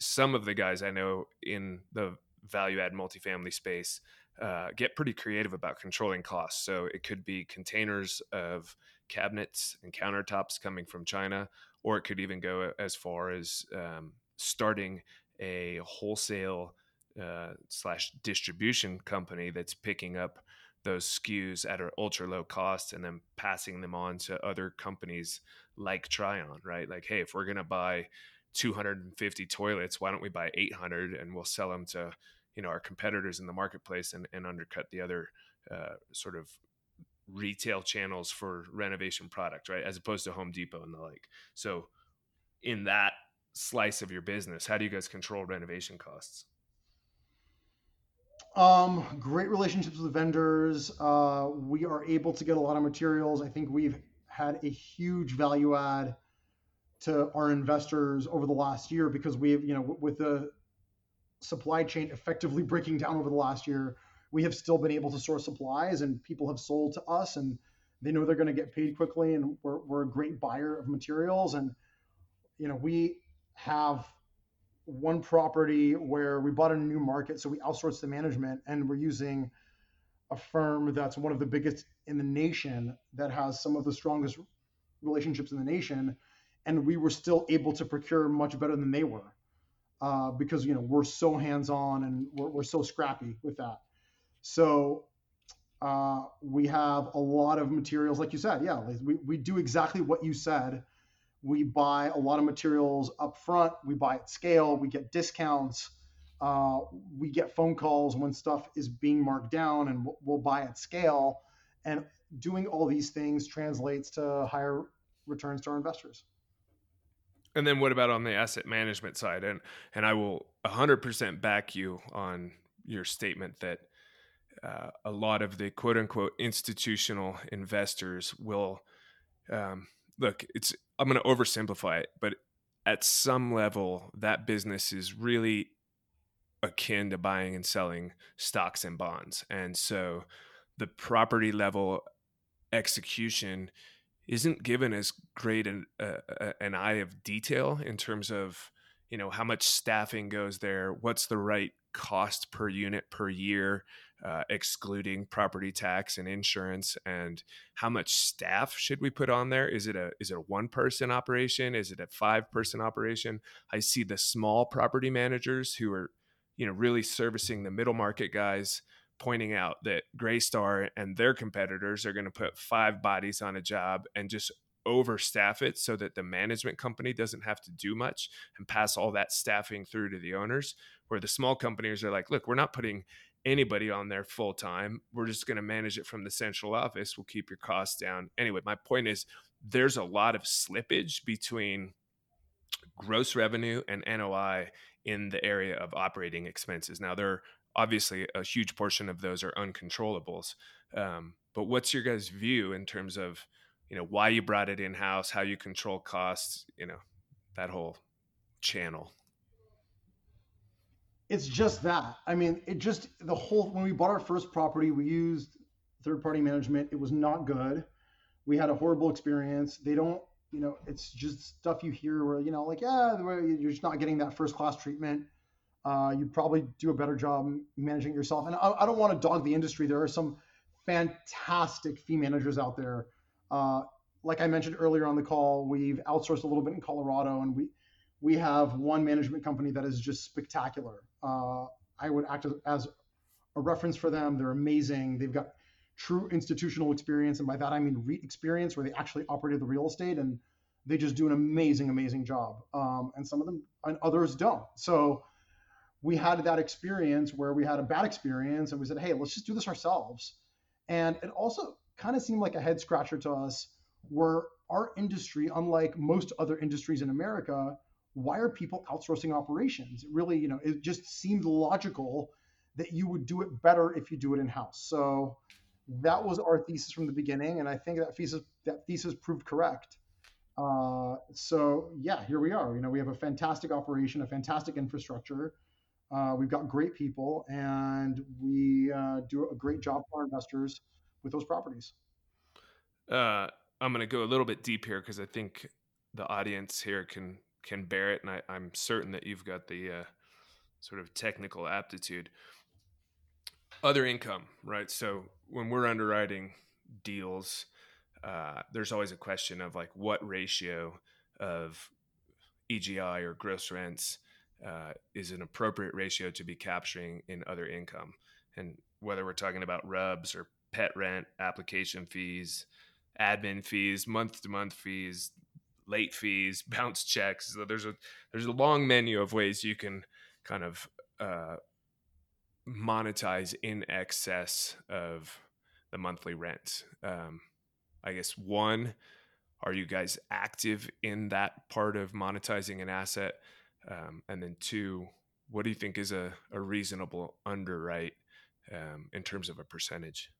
Some of the guys I know in the value add multifamily space uh, get pretty creative about controlling costs. So it could be containers of cabinets and countertops coming from China, or it could even go as far as um, starting a wholesale uh, slash distribution company that's picking up those SKUs at an ultra low cost and then passing them on to other companies like Trion, right? Like, hey, if we're gonna buy 250 toilets, why don't we buy 800 and we'll sell them to you know our competitors in the marketplace and, and undercut the other uh, sort of retail channels for renovation product, right? As opposed to Home Depot and the like. So, in that slice of your business, how do you guys control renovation costs? Um, great relationships with vendors. Uh, we are able to get a lot of materials. I think we've had a huge value add to our investors over the last year because we've, you know, with the supply chain effectively breaking down over the last year, we have still been able to source supplies and people have sold to us and they know they're going to get paid quickly and we're, we're a great buyer of materials. And you know we have one property where we bought a new market, so we outsourced the management, and we're using a firm that's one of the biggest in the nation that has some of the strongest relationships in the nation, and we were still able to procure much better than they were uh, because you know we're so hands-on and we're, we're so scrappy with that. So uh, we have a lot of materials, like you said, yeah, we, we do exactly what you said we buy a lot of materials up front. We buy at scale. We get discounts. Uh, we get phone calls when stuff is being marked down, and we'll, we'll buy at scale. And doing all these things translates to higher returns to our investors. And then what about on the asset management side? And and I will 100% back you on your statement that uh, a lot of the quote unquote institutional investors will um, look. It's I'm going to oversimplify it, but at some level, that business is really akin to buying and selling stocks and bonds. And so the property level execution isn't given as great an, uh, an eye of detail in terms of you know how much staffing goes there what's the right cost per unit per year uh, excluding property tax and insurance and how much staff should we put on there? Is it a is it a one person operation? Is it a five person operation? I see the small property managers who are you know really servicing the middle market guys pointing out that Greystar and their competitors are going to put five bodies on a job and just overstaff it so that the management company doesn't have to do much and pass all that staffing through to the owners. Where the small companies are like look we're not putting anybody on there full time we're just going to manage it from the central office. We'll keep your costs down. Anyway my point is there's a lot of slippage between gross revenue and NOI in the area of operating expenses. Now there are obviously a huge portion of those are uncontrollables um, but what's your guys view in terms of you know why you brought it in house, how you control costs, you know, that whole channel. It's just that. I mean, it just the whole when we bought our first property, we used third party management. It was not good. We had a horrible experience. They don't, you know, it's just stuff you hear where, you know, like, yeah, you're just not getting that first class treatment. Uh, you probably do a better job managing yourself. And I, I don't want to dog the industry. There are some fantastic fee managers out there uh, like I mentioned earlier on the call, we've outsourced a little bit in Colorado, and we we have one management company that is just spectacular. Uh, I would act as, a reference for them. They're amazing. They've got true institutional experience, and by that I mean REIT experience, where they actually operated the real estate, and they just do an amazing, amazing job. Um, and some of them and others don't. So we had that experience where we had a bad experience, and we said, hey, let's just do this ourselves. And it also kind of seemed like a head scratcher to us where our industry, unlike most other industries in America, why are people outsourcing operations? It really, you know, it just seemed logical that you would do it better if you do it in house. So that was our thesis from the beginning, and I think that thesis that thesis proved correct. Uh, so yeah, here we are. You know, we have a fantastic operation, a fantastic infrastructure. Uh, we've got great people, and we uh, do a great job for our investors with those properties. Uh, I'm going to go a little bit deep here because I think the audience here can can bear it, and I, am certain that you've got the uh, sort of technical aptitude. Other income, right? So when we're underwriting deals, uh, there's always a question of like what ratio of EGI or gross rents uh, is an appropriate ratio to be capturing in other income, and whether we're talking about RUBS or pet rent, application fees, admin fees, month to month fees, late fees, bounce checks. So there's a there's a long menu of ways you can kind of uh, monetize in excess of the monthly rent. Um, I guess one, are you guys active in that part of monetizing an asset? Um, and then two, what do you think is a, a reasonable underwrite um, in terms of a percentage?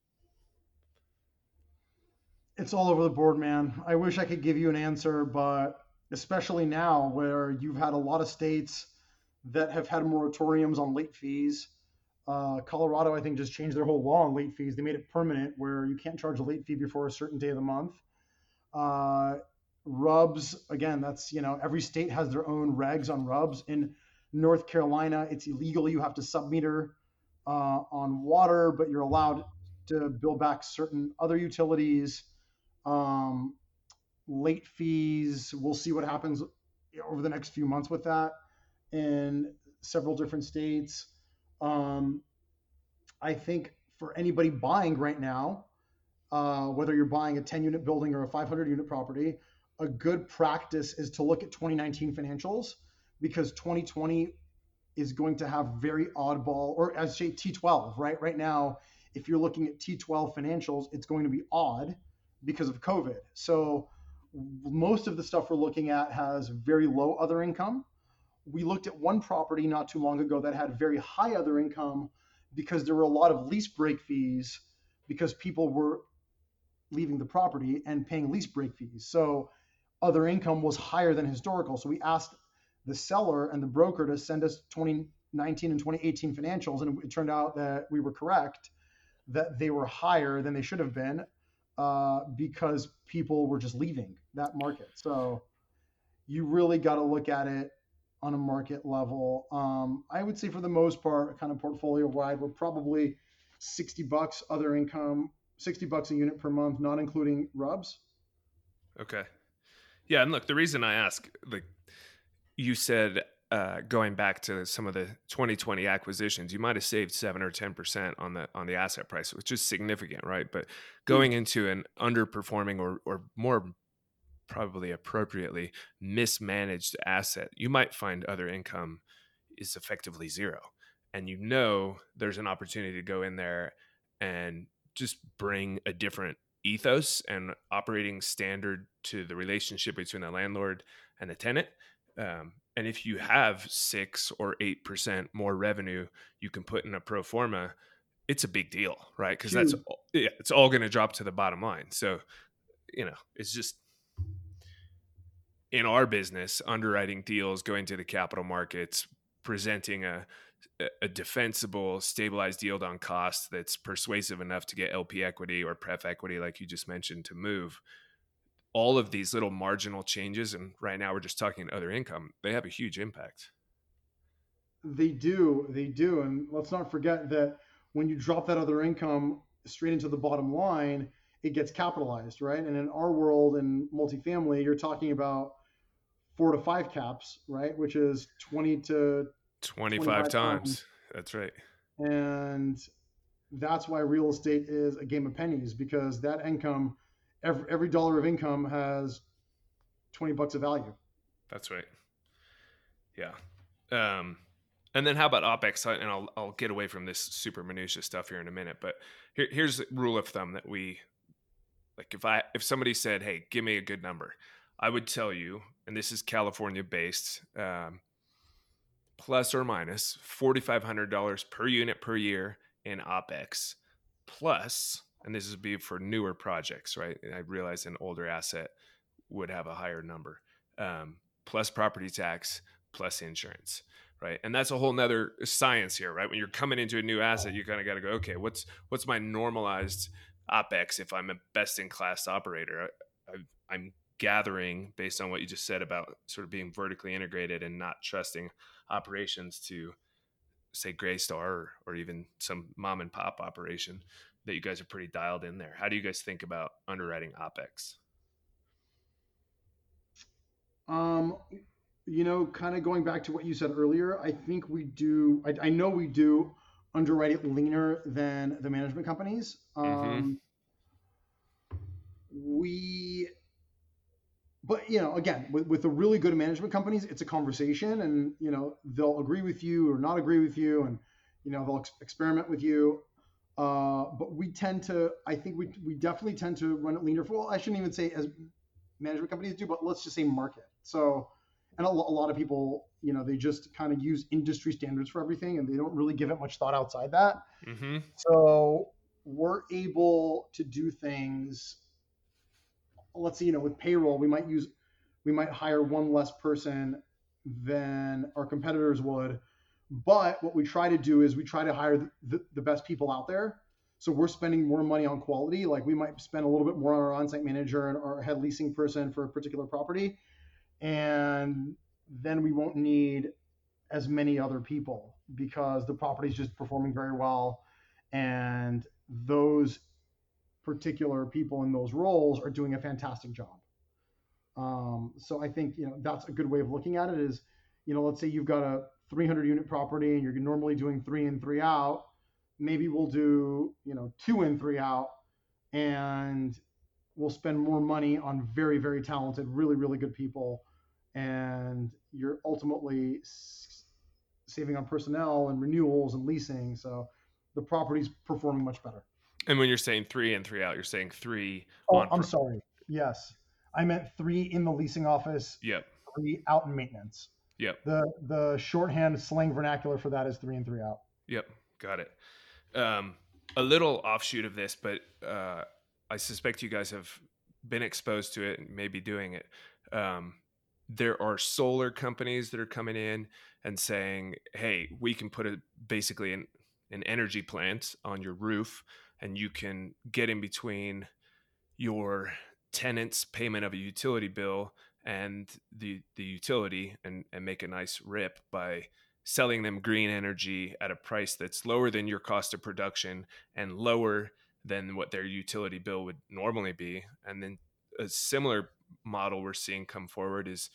it's all over the board, man. I wish I could give you an answer, but especially now where you've had a lot of states that have had moratoriums on late fees. Uh, Colorado, I think, just changed their whole law on late fees. They made it permanent where you can't charge a late fee before a certain day of the month. Uh, rubs, again, that's, you know, every state has their own regs on rubs. In North Carolina, it's illegal. You have to submeter uh, on water, but you're allowed to bill back certain other utilities. Um, late fees, we'll see what happens over the next few months with that in several different states. Um, I think for anybody buying right now, uh, whether you're buying a 10 unit building or a 500 unit property, a good practice is to look at 2019 financials because 2020 is going to have very oddball, or as say T12, right? Right now, if you're looking at T12 financials, it's going to be odd because of COVID. So most of the stuff we're looking at has very low other income. We looked at one property not too long ago that had very high other income because there were a lot of lease break fees because people were leaving the property and paying lease break fees. So other income was higher than historical. So we asked the seller and the broker to send us 2019 and 2018 financials, and it turned out that we were correct that they were higher than they should have been uh, because people were just leaving that market. So you really got to look at it on a market level. Um, I would say for the most part, kind of portfolio wide, we're probably 60 bucks other income, 60 bucks a unit per month, not including rubs. Okay. Yeah. And look, the reason I ask, like you said, uh, going back to some of the 2020 acquisitions, you might have saved seven or ten percent on the on the asset price, which is significant, right? But hmm. going into an underperforming or or more probably appropriately mismanaged asset, you might find other income is effectively zero, and you know there's an opportunity to go in there and just bring a different ethos and operating standard to the relationship between the landlord and the tenant. Um, and if you have six or eight percent more revenue, you can put in a pro forma. It's a big deal, right? Because that's yeah, it's all going to drop to the bottom line. So, you know, it's just in our business, underwriting deals, going to the capital markets, presenting a a defensible, stabilized yield on cost that's persuasive enough to get LP equity or pref equity, like you just mentioned, to move. All of these little marginal changes, and right now we're just talking other income, they have a huge impact. They do, they do, and let's not forget that when you drop that other income straight into the bottom line, it gets capitalized, right? And in our world in multifamily, you're talking about four to five caps, right? Which is 20 to 25, 25 times. times. That's right. And that's why real estate is a game of pennies because that income, every, every dollar of income has 20 bucks of value. That's right. Yeah. Um, and then how about OPEX? And I'll, I'll get away from this super minutia stuff here in a minute, but here, here's a rule of thumb that we like if I, if somebody said, Hey, give me a good number, I would tell you, and this is California based, um, plus or minus $4,500 per unit per year in OPEX, plus, and this would be for newer projects, right? I realize an older asset would have a higher number, um, plus property tax, plus insurance, right? And that's a whole nother science here, right? When you're coming into a new asset, you kind of got to go, okay, what's what's my normalized OPEX if I'm a best in class operator? I, I'm gathering based on what you just said about sort of being vertically integrated and not trusting operations to say Greystar or, or even some mom and pop operation that you guys are pretty dialed in there. How do you guys think about underwriting OPEX? Um, you know, kind of going back to what you said earlier, I think we do, I, I know we do underwrite it leaner than the management companies. Mm-hmm. Um, mm-hmm. We but you know again with, with the really good management companies it's a conversation and you know they'll agree with you or not agree with you and you know they'll ex- experiment with you. Uh, but we tend to i think we, we definitely tend to run it leaner for well i shouldn't even say as management companies do but let's just say market. So and a, a lot of people you know they just kind of use industry standards for everything and they don't really give it much thought outside that. Mm-hmm. so we're able to do things let's say you know with payroll we might use we might hire one less person than our competitors would. But what we try to do is we try to hire the, the best people out there. So we're spending more money on quality. Like we might spend a little bit more on our on-site manager and our head leasing person for a particular property. And then we won't need as many other people because the property is just performing very well. And those particular people in those roles are doing a fantastic job. Um, so I think you know that's a good way of looking at it. Is you know let's say you've got a 300 unit property and you're normally doing three in three out. Maybe we'll do you know two in three out, and we'll spend more money on very very talented, really really good people, and you're ultimately saving on personnel and renewals and leasing. So the property's performing much better. And when you're saying three and three out, you're saying three. Oh, I'm pro- sorry. Yes, I meant three in the leasing office. Yep. Three out in maintenance. Yep. The the shorthand slang vernacular for that is three and three out. Yep. Got it. Um, a little offshoot of this, but uh, I suspect you guys have been exposed to it and maybe doing it. Um, there are solar companies that are coming in and saying, "Hey, we can put a basically an an energy plant on your roof and you can get in between your tenant's payment of a utility bill and the the utility and and make a nice rip by selling them green energy at a price that's lower than your cost of production and lower than what their utility bill would normally be. And then a similar model we're seeing come forward is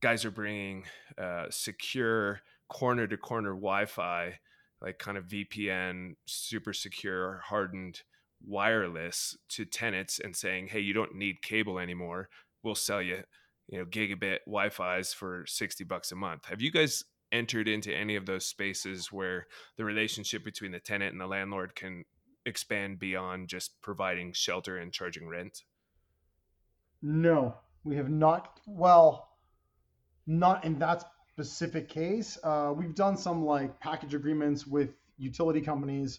guys are bringing uh, secure corner to corner Wi-Fi, like kind of VPN, super secure, hardened wireless to tenants, and saying, "Hey, you don't need cable anymore. We'll sell you, you know, gigabit Wi-Fi's for sixty bucks a month." Have you guys entered into any of those spaces where the relationship between the tenant and the landlord can expand beyond just providing shelter and charging rent? No, we have not. Well, not in that specific case. Uh, we've done some like package agreements with utility companies,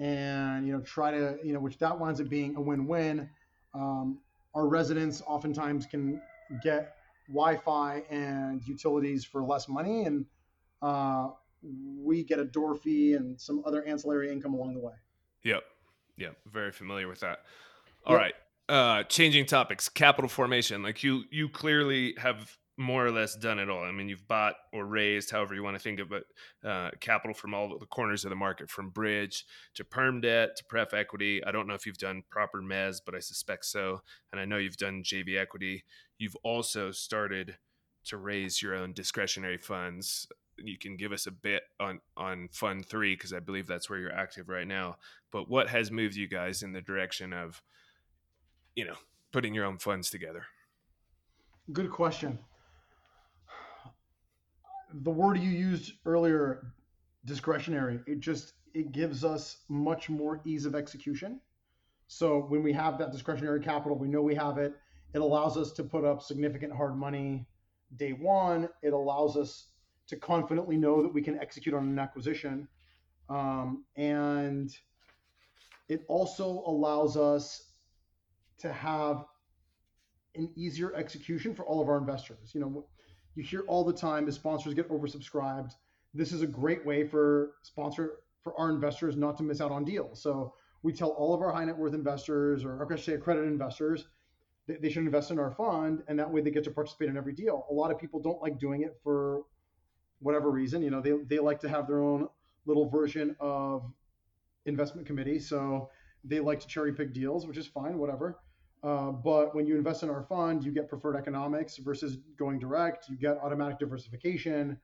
and you know try to you know which that winds up being a win-win. Um, our residents oftentimes can get Wi-Fi and utilities for less money, and uh, we get a door fee and some other ancillary income along the way. Yep, yep, very familiar with that. All yep. right, uh, changing topics. Capital formation, like you, you clearly have more or less done it all. I mean, you've bought or raised, however you want to think of it, uh, capital from all the corners of the market, from bridge to perm debt to pref equity. I don't know if you've done proper mez, but I suspect so. And I know you've done JV equity. You've also started to raise your own discretionary funds. You can give us a bit on on Fund Three because I believe that's where you're active right now. But what has moved you guys in the direction of, you know, putting your own funds together? Good question the word you used earlier, discretionary, it just it gives us much more ease of execution. So when we have that discretionary capital, we know we have it. It allows us to put up significant hard money day one. It allows us to confidently know that we can execute on an acquisition. Um, and it also allows us to have an easier execution for all of our investors. You know, you hear all the time as sponsors get oversubscribed. This is a great way for sponsor for our investors not to miss out on deals. So we tell all of our high net worth investors, or I say accredited investors, that they should invest in our fund, and that way they get to participate in every deal. A lot of people don't like doing it for whatever reason. You know, they they like to have their own little version of investment committee, so they like to cherry pick deals, which is fine, whatever. Uh, but when you invest in our fund, you get preferred economics versus going direct. You get automatic diversification.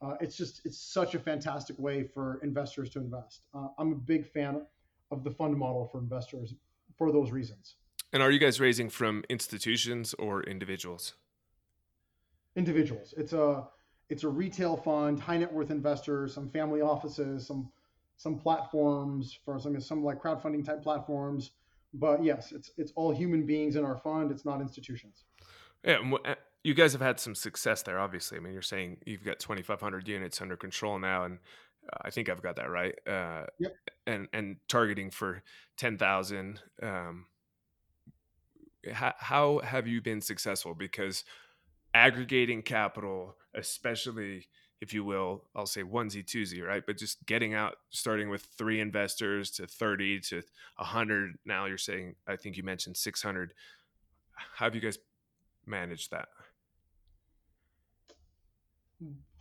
Uh, it's just it's such a fantastic way for investors to invest. Uh, I'm a big fan of the fund model for investors for those reasons. And are you guys raising from institutions or individuals? Individuals. It's a it's a retail fund, high net worth investors, some family offices, some some platforms for some some like crowdfunding type platforms but yes, it's it's all human beings in our fund. It's not institutions. Yeah, uh, you guys have had some success there. Obviously, I mean, you're saying you've got 2,500 units under control now, and uh, I think I've got that right. Uh, yep. And and targeting for 10,000. Um, how, how have you been successful? Because aggregating capital, especially if you will, I'll say onesie twosie, right? But just getting out, starting with three investors to 30 to 100. Now you're saying, I think you mentioned 600. How have you guys managed that?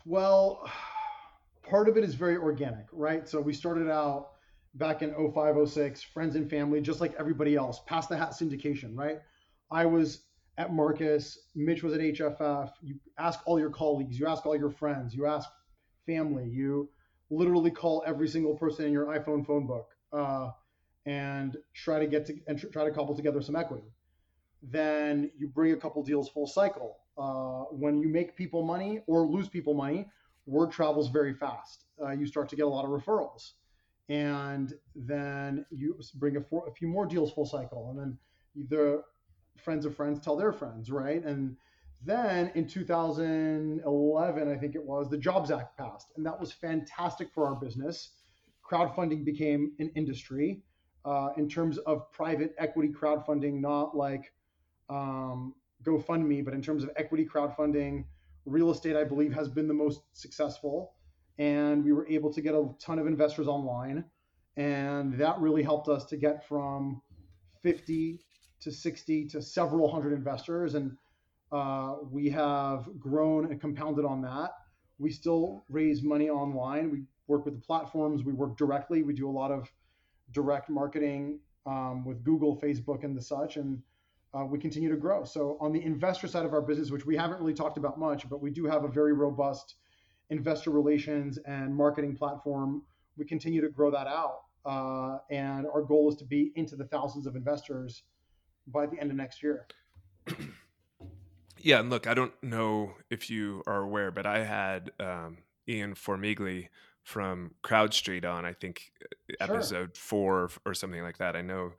Well, part of it is very organic, right? So we started out back in 05, 06, friends and family, just like everybody else, past the hat syndication, right? I was at Marcus, Mitch was at HFF. You ask all your colleagues, you ask all your friends, you ask family, you literally call every single person in your iPhone phone book uh, and try to get to and tr- try to cobble together some equity. Then you bring a couple deals full cycle. Uh, when you make people money or lose people money, word travels very fast. Uh, you start to get a lot of referrals, and then you bring a, a few more deals full cycle, and then the friends of friends tell their friends, right? And then in 2011, I think it was, the Jobs Act passed, and that was fantastic for our business. Crowdfunding became an industry uh, in terms of private equity crowdfunding, not like um, GoFundMe, but in terms of equity crowdfunding. Real estate, I believe, has been the most successful, and we were able to get a ton of investors online, and that really helped us to get from 50 to 60 to several hundred investors. And uh, we have grown and compounded on that. We still raise money online. We work with the platforms. We work directly. We do a lot of direct marketing um, with Google, Facebook, and the such. And uh, we continue to grow. So on the investor side of our business, which we haven't really talked about much, but we do have a very robust investor relations and marketing platform. We continue to grow that out, uh, and our goal is to be into the thousands of investors by the end of next year. yeah, and look, I don't know if you are aware, but I had um, Ian Formigli from CrowdStreet on, I think sure. episode four or something like that. I know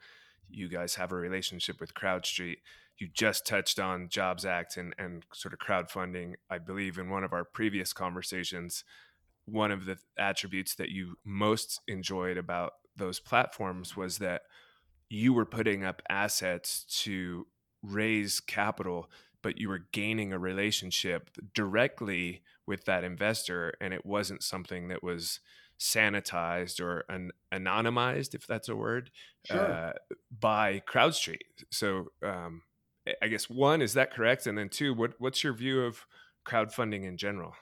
you guys have a relationship with CrowdStreet. You just touched on Jobs Act and, and sort of crowdfunding. I believe in one of our previous conversations, one of the attributes that you most enjoyed about those platforms was that you were putting up assets to raise capital, but you were gaining a relationship directly with that investor. And it wasn't something that was sanitized or an, anonymized, if that's a word, sure. uh, by CrowdStreet. So um, I guess one is that correct, and then two, what what's your view of crowdfunding in general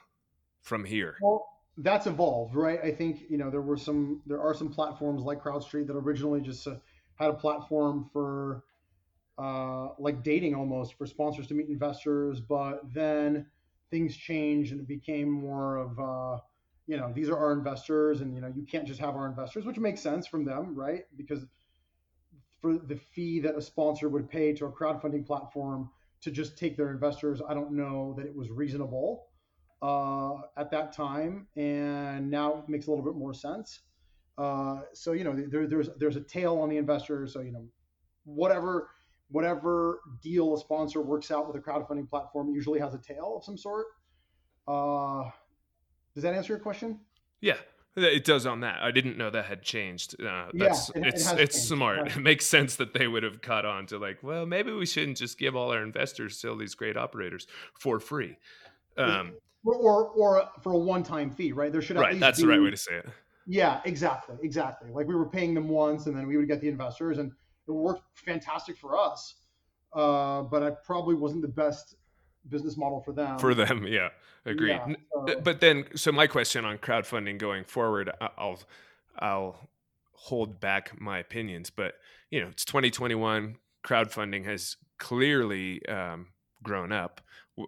from here? Well, that's evolved, right? I think you know there were some there are some platforms like CrowdStreet that originally just uh, had a platform for uh, like dating almost for sponsors to meet investors, but then things changed and it became more of uh, you know these are our investors and you know you can't just have our investors which makes sense from them right? Because for the fee that a sponsor would pay to a crowdfunding platform to just take their investors i don't know that it was reasonable uh, at that time. And now it makes a little bit more sense uh, so you know there, there's there's a tail on the investor so you know whatever whatever deal a sponsor works out with a crowdfunding platform usually has a tail of some sort uh, does that answer your question? Yeah, it does on that. I didn't know that had changed. Uh, that's yeah, it, it's it it's changed. smart. It makes sense that they would have caught on to like, well, maybe we shouldn't just give all our investors to all these great operators for free. Um, or, or, or for a one-time fee, right? There should right. that's be, the right way to say it. Yeah, exactly, exactly. Like we were paying them once, and then we would get the investors, and it worked fantastic for us. Uh, but I probably wasn't the best business model for them. For them, yeah, agreed. Yeah, so. But then, so my question on crowdfunding going forward, I'll I'll hold back my opinions, but you know, it's 2021. Crowdfunding has clearly um, grown up.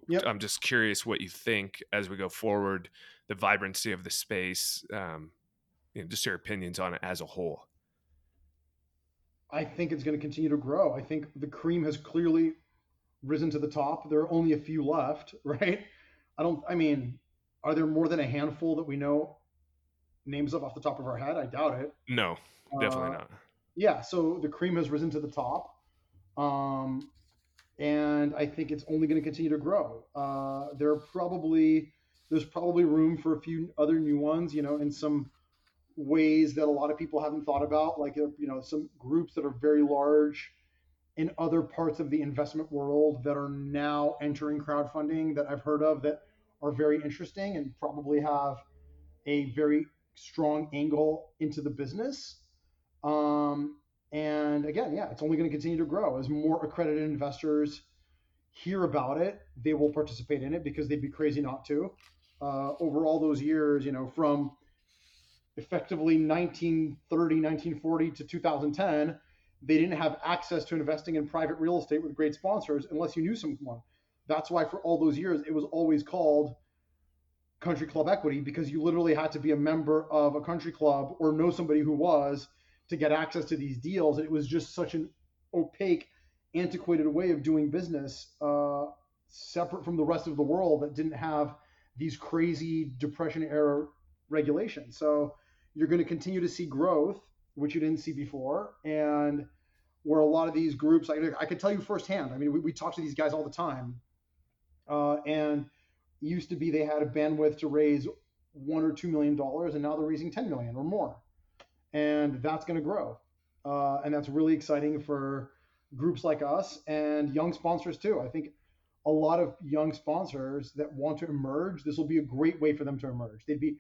Yep. I'm just curious what you think as we go forward, the vibrancy of the space, um, you know, just your opinions on it as a whole. I think it's going to continue to grow. I think the cream has clearly risen to the top. There are only a few left, right? I don't. I mean, are there more than a handful that we know names of off the top of our head? I doubt it. No, definitely uh, not. Yeah, so the cream has risen to the top, um, and I think it's only going to continue to grow. Uh, there are probably there's probably room for a few other new ones, you know, and some ways that a lot of people haven't thought about, like you know, some groups that are very large in other parts of the investment world that are now entering crowdfunding that I've heard of that are very interesting and probably have a very strong angle into the business. Um, and again, yeah, it's only going to continue to grow as more accredited investors hear about it. They will participate in it because they'd be crazy not to. Uh, over all those years, you know, from effectively 1930, 1940 to 2010, they didn't have access to investing in private real estate with great sponsors unless you knew someone. That's why for all those years it was always called country club equity because you literally had to be a member of a country club or know somebody who was to get access to these deals. It was just such an opaque, antiquated way of doing business, uh, separate from the rest of the world that didn't have these crazy depression era regulations. So you're going to continue to see growth, which you didn't see before, and where a lot of these groups, I, I could tell you firsthand. I mean, we, we talk to these guys all the time, uh, and used to be they had a bandwidth to raise one or two million dollars, and now they're raising ten million or more, and that's going to grow, uh, and that's really exciting for groups like us and young sponsors too. I think a lot of young sponsors that want to emerge, this will be a great way for them to emerge. They'd be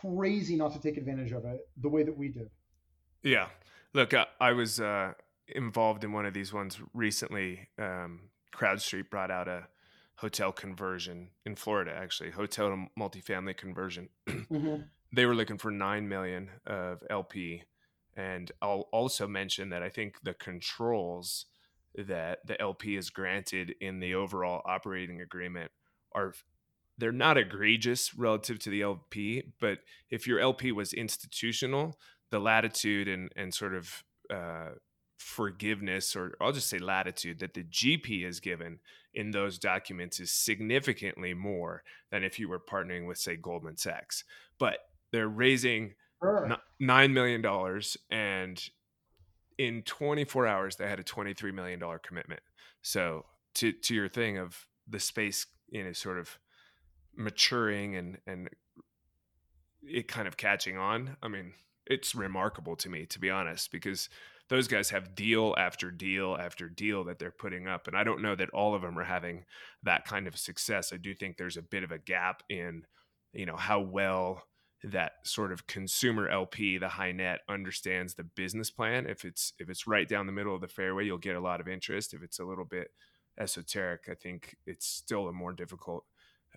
crazy not to take advantage of it the way that we did. Yeah. Look, I, I was uh, involved in one of these ones recently. Um, CrowdStreet brought out a hotel conversion in Florida, actually, hotel to multifamily conversion. mm-hmm. They were looking for nine million of LP, and I'll also mention that I think the controls that the LP is granted in the overall operating agreement are they're not egregious relative to the LP, but if your LP was institutional, the latitude and and sort of uh, forgiveness, or I'll just say latitude, that the GP is given in those documents is significantly more than if you were partnering with, say, Goldman Sachs. But they're raising sure. nine million dollars, and in 24 hours they had a 23 million dollar commitment. So to to your thing of the space in is sort of maturing and and it kind of catching on. I mean, it's remarkable to me to be honest because those guys have deal after deal after deal that they're putting up and I don't know that all of them are having that kind of success. I do think there's a bit of a gap in you know how well that sort of consumer LP, the high net, understands the business plan. If it's if it's right down the middle of the fairway, you'll get a lot of interest. If it's a little bit esoteric, I think it's still a more difficult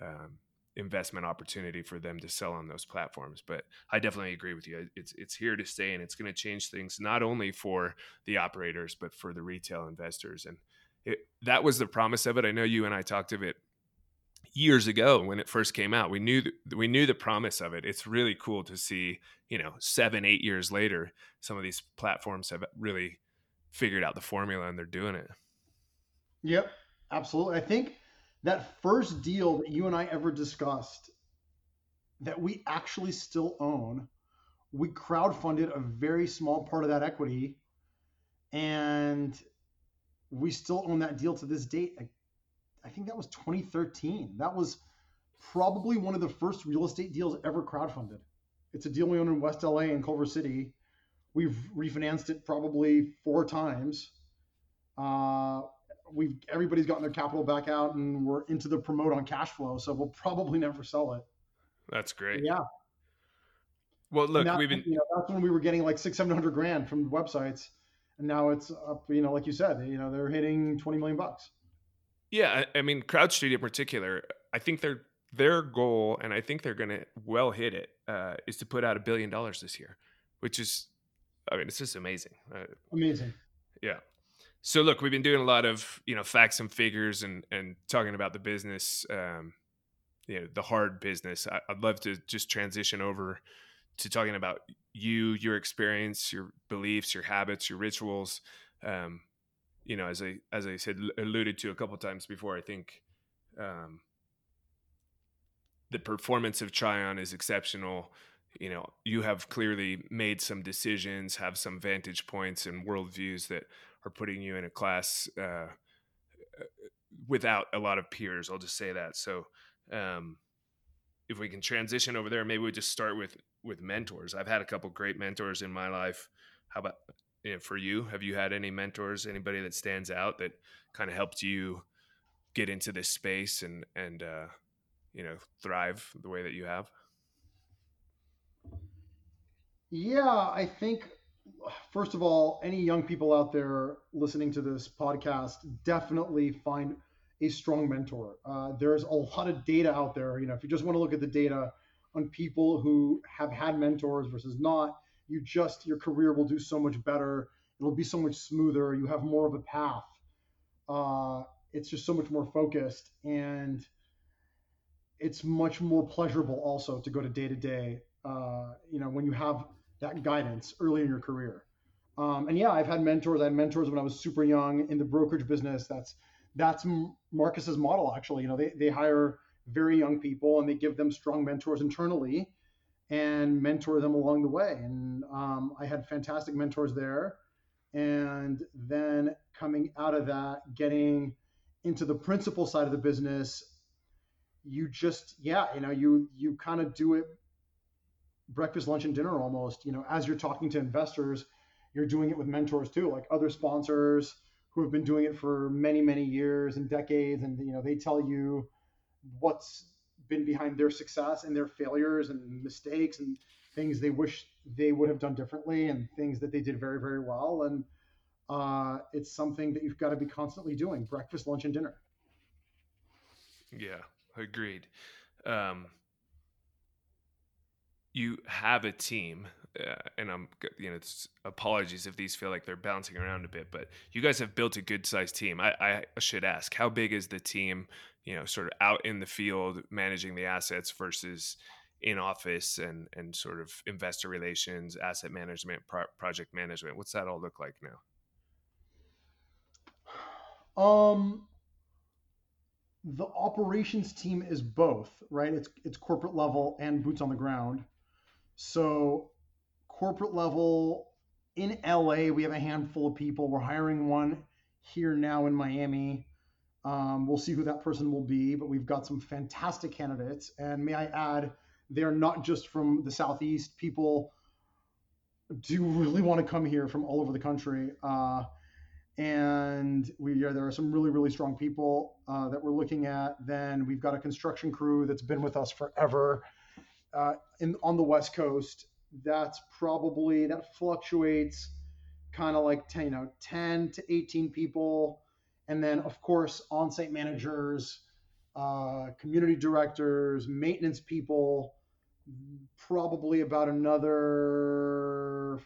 um, investment opportunity for them to sell on those platforms. But I definitely agree with you. Uh, it's it's here to stay, and it's going to change things not only for the operators but for the retail investors. And it, that was the promise of it. I know you and I talked of it years ago when it first came out. We knew we knew the promise of it. It's really cool to see, you know, seven eight years later, some of these platforms have really figured out the formula and they're doing it. Yep, absolutely. I think that first deal that you and I ever discussed that we actually still own, we crowdfunded a very small part of that equity and we still own that deal to this date. I, think that was 2013. That was probably one of the first real estate deals ever crowdfunded. It's a deal we own in West LA in Culver City. We've refinanced it probably four times. Uh, we've everybody's gotten their capital back out and we're into the promote on cash flow so we'll probably never sell it. That's great. Yeah. Well look that, we've been you know that's when we were getting like six seven hundred grand from websites and now it's up you know like you said you know they're hitting 20 million bucks. Yeah i, I mean CrowdStreet in particular i think their their goal and i think they're going to well hit it uh, is to put out a billion dollars this year which is i mean it's just amazing. Uh, amazing. yeah so look, we've been doing a lot of you know facts and figures and and talking about the business, um, you know, the hard business. I, I'd love to just transition over to talking about you, your experience, your beliefs, your habits, your rituals. Um, you know, as I as I said, alluded to a couple times before, I think um, the performance of Trion is exceptional. You know, you have clearly made some decisions, have some vantage points and worldviews that putting you in a class uh, without a lot of peers. I'll just say that. So, um, if we can transition over there, maybe we just start with with mentors. I've had a couple great mentors in my life. How about you know, for you? Have you had any mentors? Anybody that stands out that kind of helped you get into this space and and uh, you know thrive the way that you have? Yeah, I think first of all, any young people out there listening to this podcast definitely find a strong mentor. Uh, there's a lot of data out there. You know, if you just want to look at the data on people who have had mentors versus not, you just your career will do so much better. It'll be so much smoother. You have more of a path. Uh, it's just so much more focused and it's much more pleasurable also to go to day to day. You know, when you have that guidance early in your career. Um, and yeah, I've had mentors. I had mentors when I was super young in the brokerage business. That's that's Marcus's model actually. You know, they they hire very young people and they give them strong mentors internally and mentor them along the way. And um, I had fantastic mentors there. And then coming out of that, getting into the principal side of the business, you just yeah, you know, you you kind of do it breakfast, lunch, and dinner almost. You know, as you're talking to investors, you're doing it with mentors too, like other sponsors who have been doing it for many, many years and decades, and you know, they tell you what's been behind their success and their failures and mistakes and things they wish they would have done differently and things that they did very, very well. And uh, it's something that you've got to be constantly doing breakfast, lunch, and dinner. Yeah, agreed. Um, you have a team uh, and I'm you know apologies if these feel like they're bouncing around a bit, but you guys have built a good sized team. I, I should ask, how big is the team? You know, sort of out in the field managing the assets versus in office and and sort of investor relations, asset management, pro- project management. What's that all look like now? Um, the operations team is both, right? It's it's corporate level and boots on the ground. So corporate level in LA, we have a handful of people. We're hiring one here now in Miami. Um, we'll see who that person will be, but we've got some fantastic candidates. And may I add, they're not just from the southeast. People do really want to come here from all over the country. Uh, and we are, there are some really really strong people uh, that we're looking at. Then we've got a construction crew that's been with us forever uh, in on the West Coast. That's probably that fluctuates kind of like 10, you know 10 to 18 people, and then of course on-site managers, uh, community directors, maintenance people, probably about another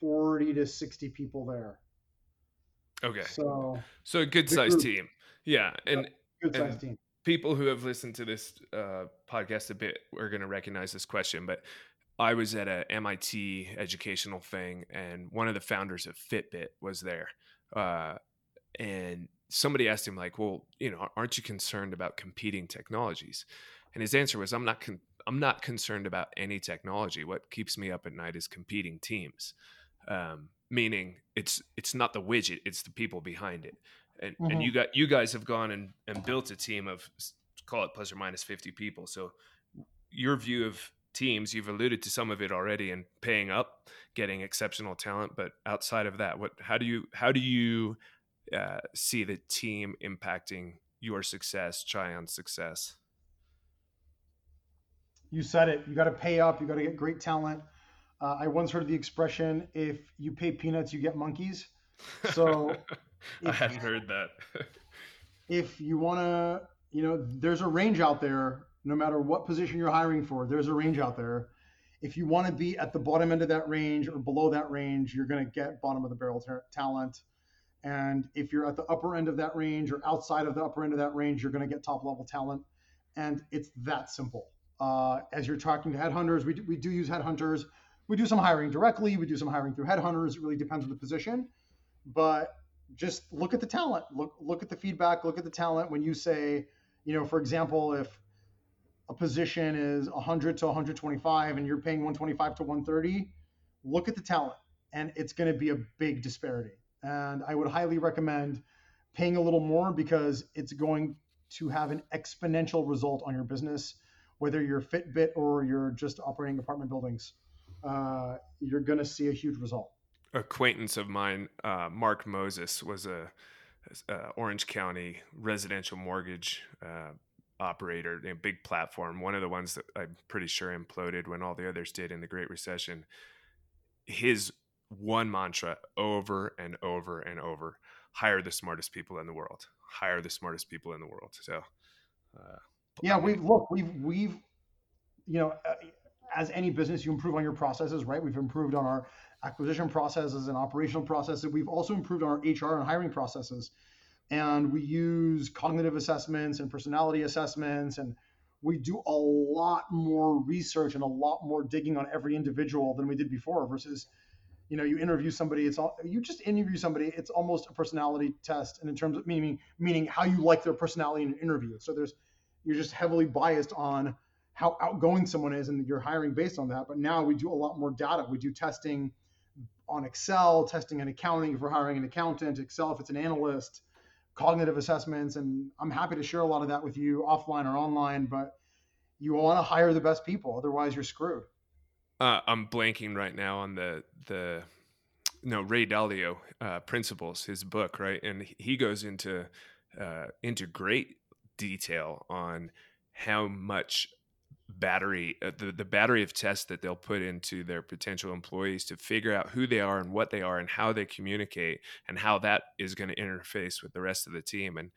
40 to 60 people there. Okay. So so a good sized team. Yeah, and good sized team. People who have listened to this uh, podcast a bit are going to recognize this question, but I was at a MIT educational thing, and one of the founders of Fitbit was there, uh, and somebody asked him like, "Well, you know, aren't you concerned about competing technologies?" And his answer was, "I'm not. Con- I'm not concerned about any technology. What keeps me up at night is competing teams." Um, meaning it's it's not the widget it's the people behind it and mm-hmm. and you got you guys have gone and, and built a team of call it plus or minus 50 people. So your view of teams you've alluded to some of it already and paying up getting exceptional talent but outside of that what how do you how do you uh, see the team impacting your success Trion's success? You said it. You got to pay up. You got to get great talent. Uh, I once heard the expression, if you pay peanuts, you get monkeys. So I hadn't heard that. if you want to, you know, there's a range out there, no matter what position you're hiring for, there's a range out there. If you want to be at the bottom end of that range or below that range, you're going to get bottom of the barrel talent. And if you're at the upper end of that range or outside of the upper end of that range, you're going to get top level talent. And it's that simple. Uh, as you're talking to headhunters, we do, we do use headhunters we do some hiring directly, we do some hiring through headhunters. It really depends on the position, but just look at the talent. Look look at the feedback. Look at the talent. When you say, you know, for example, if a position is 100 to 125 and you're paying 125 to 130, look at the talent, and it's going to be a big disparity. And I would highly recommend paying a little more because it's going to have an exponential result on your business, whether you're Fitbit or you're just operating apartment buildings uh, you're going to see a huge result. Acquaintance of mine, uh, Mark Moses, was a, a, Orange County residential mortgage uh, operator, a big platform. One of the ones that I'm pretty sure imploded when all the others did in the Great Recession. His one mantra over and over and over: hire the smartest people in the world. Hire the smartest people in the world. So, uh, yeah, we look, we've we've you know uh, as any business, you improve on your processes, right? We've improved on our acquisition processes and operational processes. We've also improved our HR and hiring processes. And we use cognitive assessments and personality assessments. And we do a lot more research and a lot more digging on every individual than we did before versus you know you interview somebody it's all you just interview somebody it's almost a personality test and in terms of meaning meaning how you like their personality in an interview so there's you're just heavily biased on how outgoing someone is and you're hiring based on that. But now we do a lot more data. We do testing on Excel, testing and accounting for hiring an accountant, Excel if it's an analyst, cognitive assessments. And I'm happy to share a lot of that with you offline or online, but you want to hire the best people. Otherwise you're screwed. Uh, I'm blanking right now on the, the, no, Ray Dalio, uh, principles, his book, right. And he goes into, uh, into great detail on how much battery uh, the, the battery of tests that they'll put into their potential employees to figure out who they are and what they are and how they communicate and how that is going to interface with the rest of the team and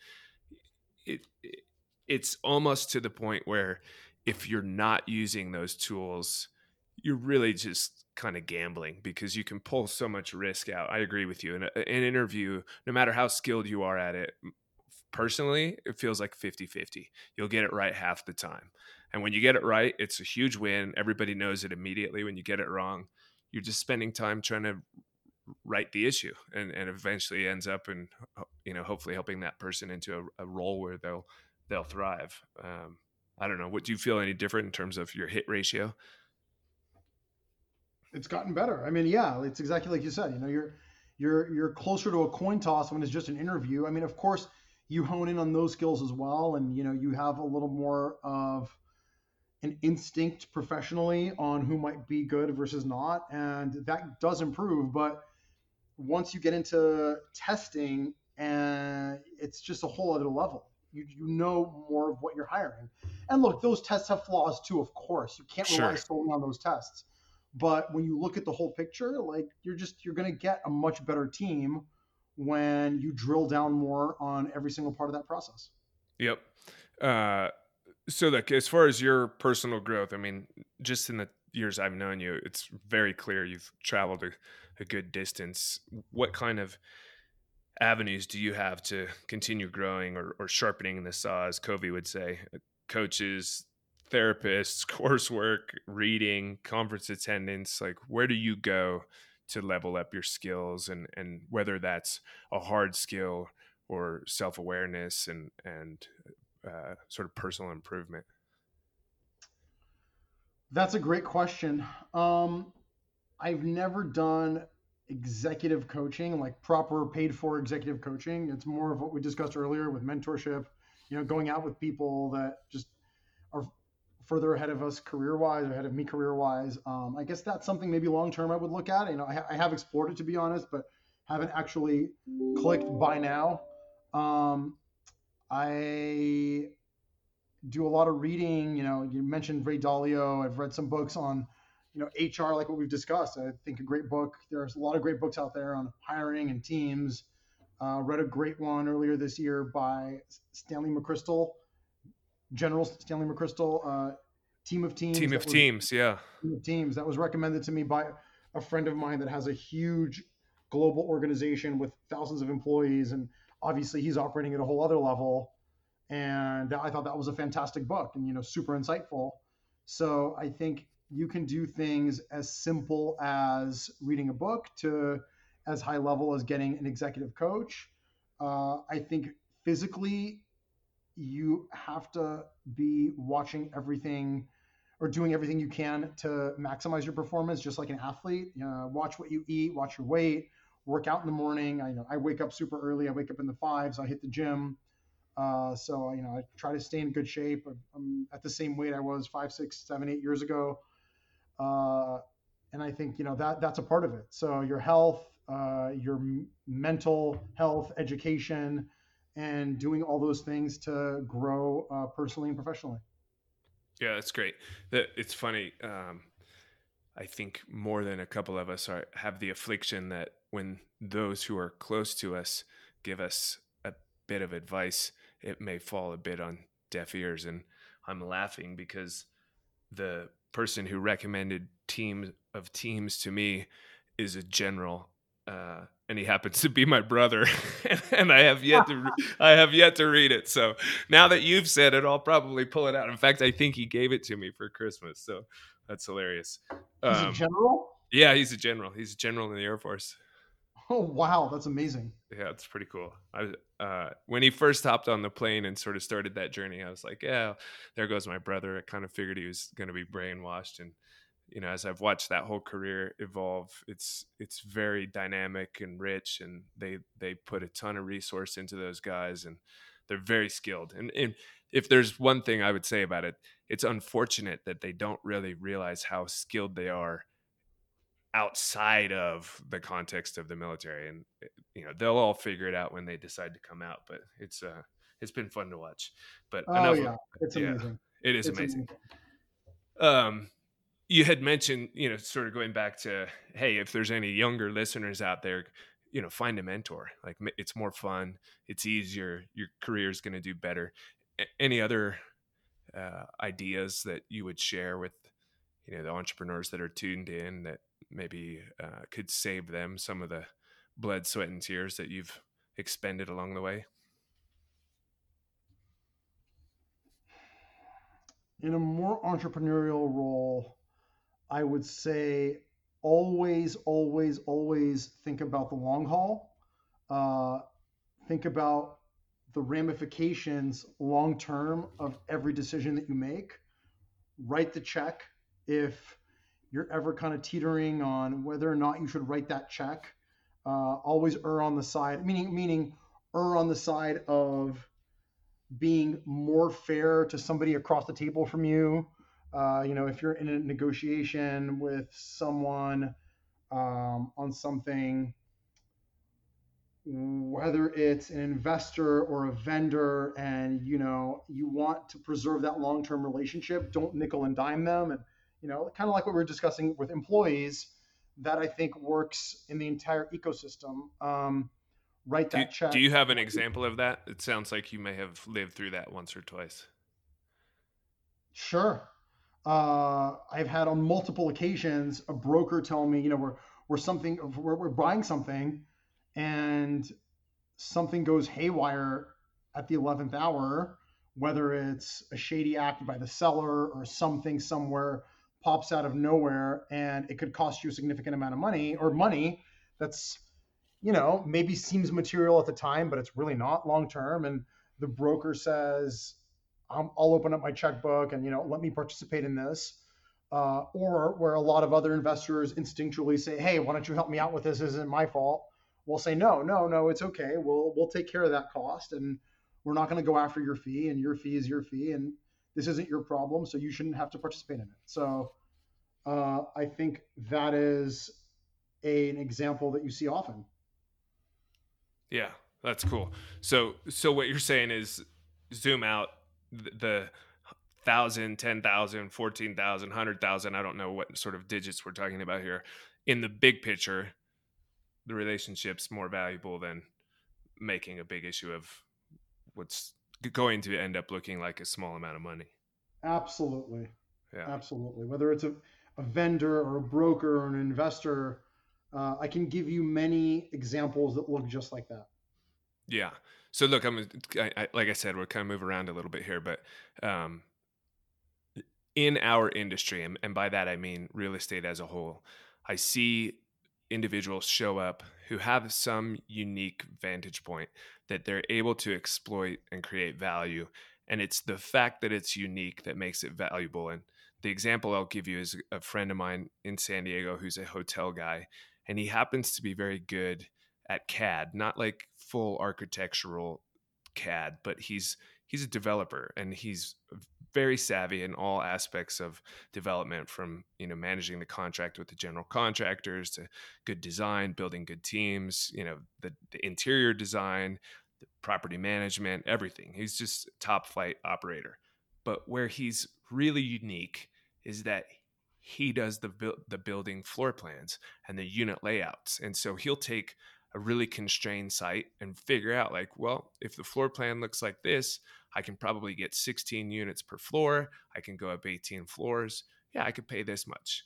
it, it it's almost to the point where if you're not using those tools you're really just kind of gambling because you can pull so much risk out. I agree with you. In an interview, no matter how skilled you are at it, personally, it feels like 50 50. You'll get it right half the time. And when you get it right, it's a huge win. Everybody knows it immediately. When you get it wrong, you're just spending time trying to right the issue and, and eventually ends up in, you know, hopefully helping that person into a, a role where they'll, they'll thrive. Um, I don't know. What do you feel any different in terms of your hit ratio? It's gotten better. I mean, yeah, it's exactly like you said. You know, you're you're you're closer to a coin toss when it's just an interview. I mean, of course, you hone in on those skills as well, and you know, you have a little more of an instinct professionally on who might be good versus not, and that does improve. But once you get into testing, and it's just a whole other level. You, you know more of what you're hiring. And look, those tests have flaws too, of course. You can't rely sure. solely on those tests. But when you look at the whole picture, like you're just you're going to get a much better team when you drill down more on every single part of that process. Yep. Uh, so, look, as far as your personal growth, I mean, just in the years I've known you, it's very clear you've traveled a, a good distance. What kind of avenues do you have to continue growing or, or sharpening the saw, as Covey would say? Coaches, therapists, coursework, reading, conference attendance? Like, where do you go to level up your skills, and and whether that's a hard skill or self awareness and and uh, sort of personal improvement? That's a great question. Um, I've never done executive coaching, like proper paid for executive coaching. It's more of what we discussed earlier with mentorship, you know, going out with people that just are further ahead of us career wise ahead of me career wise. Um, I guess that's something maybe long term I would look at. You know, I, I, have explored it to be honest, but haven't actually clicked by now. Um, I do a lot of reading. You know, you mentioned Ray Dalio. I've read some books on, you know, HR, like what we've discussed. I think a great book. There's a lot of great books out there on hiring and teams. Uh, read a great one earlier this year by Stanley McChrystal General Stanley McChrystal, uh, Team of Teams. Team of was, Teams, yeah. Team of Teams. That was recommended to me by a friend of mine that has a huge global organization with thousands of employees. And obviously he's operating at a whole other level. And I thought that was a fantastic book and, you know, super insightful. So I think you can do things as simple as reading a book to as high level as getting an executive coach. Uh, I think physically you have to be watching everything or doing everything you can to maximize your performance, just like an athlete. Uh, watch what you eat, watch your weight, work out in the morning. I you know I wake up super early. I wake up in the fives. I hit the gym. Uh, so you know I try to stay in good shape. I'm at the same weight I was five, six, seven, eight years ago. Uh, and I think you know that that's a part of it. So your health, uh, your mental health, education, and doing all those things to grow uh, personally and professionally. Yeah, that's great. It's funny. Um, I think more than a couple of us are have the affliction that when those who are close to us give us a bit of advice, it may fall a bit on deaf ears. And I'm laughing because the person who recommended teams of teams to me is a general uh, and he happens to be my brother. And i have yet to i have yet to read it. So now that you've said it i'll probably pull it out. In fact i think he gave it to me for christmas. So that's hilarious. He's um, a general? yeah he's a general. He's a general in the air force oh wow that's amazing. Yeah it's pretty cool. I uh, when he first hopped on the plane and sort of started that journey i was like yeah there goes my brother. I kind of figured he was going to be brainwashed and you know as i've watched that whole career evolve it's it's very dynamic and rich and they they put a ton of resource into those guys and they're very skilled. And, and if there's one thing i would say about it it's unfortunate that they don't really realize how skilled they are outside of the context of the military and you know they'll all figure it out when they decide to come out but it's uh it's been fun to watch but oh yeah it's yeah, amazing it is amazing. amazing um you had mentioned, you know, sort of going back to, hey, if there's any younger listeners out there, you know, find a mentor. Like it's more fun, it's easier, your career is going to do better. any other uh, ideas that you would share with, you know, the entrepreneurs that are tuned in that maybe uh, could save them some of the blood, sweat, and tears that you've expended along the way? In a more entrepreneurial role, I would say always, always, always think about the long haul. Uh, think about the ramifications long term of every decision that you make. Write the check if you're ever kind of teetering on whether or not you should write that check. Uh, always err on the side, meaning meaning err on the side of being more fair to somebody across the table from you uh, you know, if you're in a negotiation with someone um, on something, whether it's an investor or a vendor, and you know you want to preserve that long-term relationship, don't nickel and dime them, and you know, kind of like what we are discussing with employees. That I think works in the entire ecosystem. Um, write that do, check. Do you have an example of that? It sounds like you may have lived through that once or twice. Sure uh, I've had on multiple occasions a broker tell me, you know, we're we're something we're, we're buying something, and something goes haywire at the eleventh hour, whether it's a shady act by the seller or something somewhere pops out of nowhere, and it could cost you a significant amount of money or money that's you know maybe seems material at the time, but it's really not long term, and the broker says i will open up my checkbook and you know let me participate in this. Uh, or where a lot of other investors instinctually say, "Hey, why don't you help me out with this? this isn't my fault." We'll say, "No, no, no, it's okay. We'll we'll take care of that cost, and we're not going to go after your fee, and your fee is your fee, and this isn't your problem, so you shouldn't have to participate in it." So, uh, I think that is a, an example that you see often. Yeah, that's cool. So, so what you're saying is zoom out the thousand, ten thousand, fourteen thousand, hundred thousand. I don't know what sort of digits we're talking about here. In the big picture, the relationship's more valuable than making a big issue of what's going to end up looking like a small amount of money. Absolutely. Yeah. Absolutely. Whether it's a, a vendor or a broker or an investor, uh, I can give you many examples that look just like that. Yeah. So look, I'm I, I, like I said, we're kind of move around a little bit here, but um, in our industry, and, and by that I mean real estate as a whole, I see individuals show up who have some unique vantage point that they're able to exploit and create value. And it's the fact that it's unique that makes it valuable. And the example I'll give you is a friend of mine in San Diego who's a hotel guy, and he happens to be very good at CAD, not like full architectural CAD, but he's he's a developer and he's very savvy in all aspects of development from you know managing the contract with the general contractors to good design building good teams you know the, the interior design the property management everything. He's just top flight operator. But where he's really unique is that he does the the building floor plans and the unit layouts. And so he'll take a really constrained site and figure out like well if the floor plan looks like this i can probably get 16 units per floor. I can go up 18 floors. Yeah i could pay this much.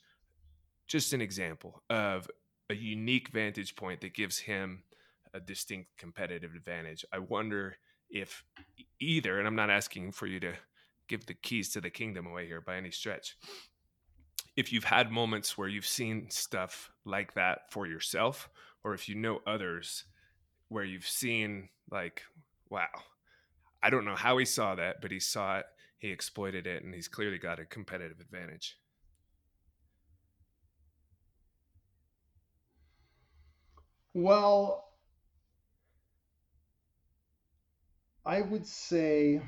Just an example of a unique vantage point that gives him a distinct competitive advantage. I wonder if either and i'm not asking for you to give the keys to the kingdom away here by any stretch if you've had moments where you've seen stuff like that for yourself or if you know others where you've seen like wow i don't know how he saw that but he saw it he exploited it and he's clearly got a competitive advantage. Well i would say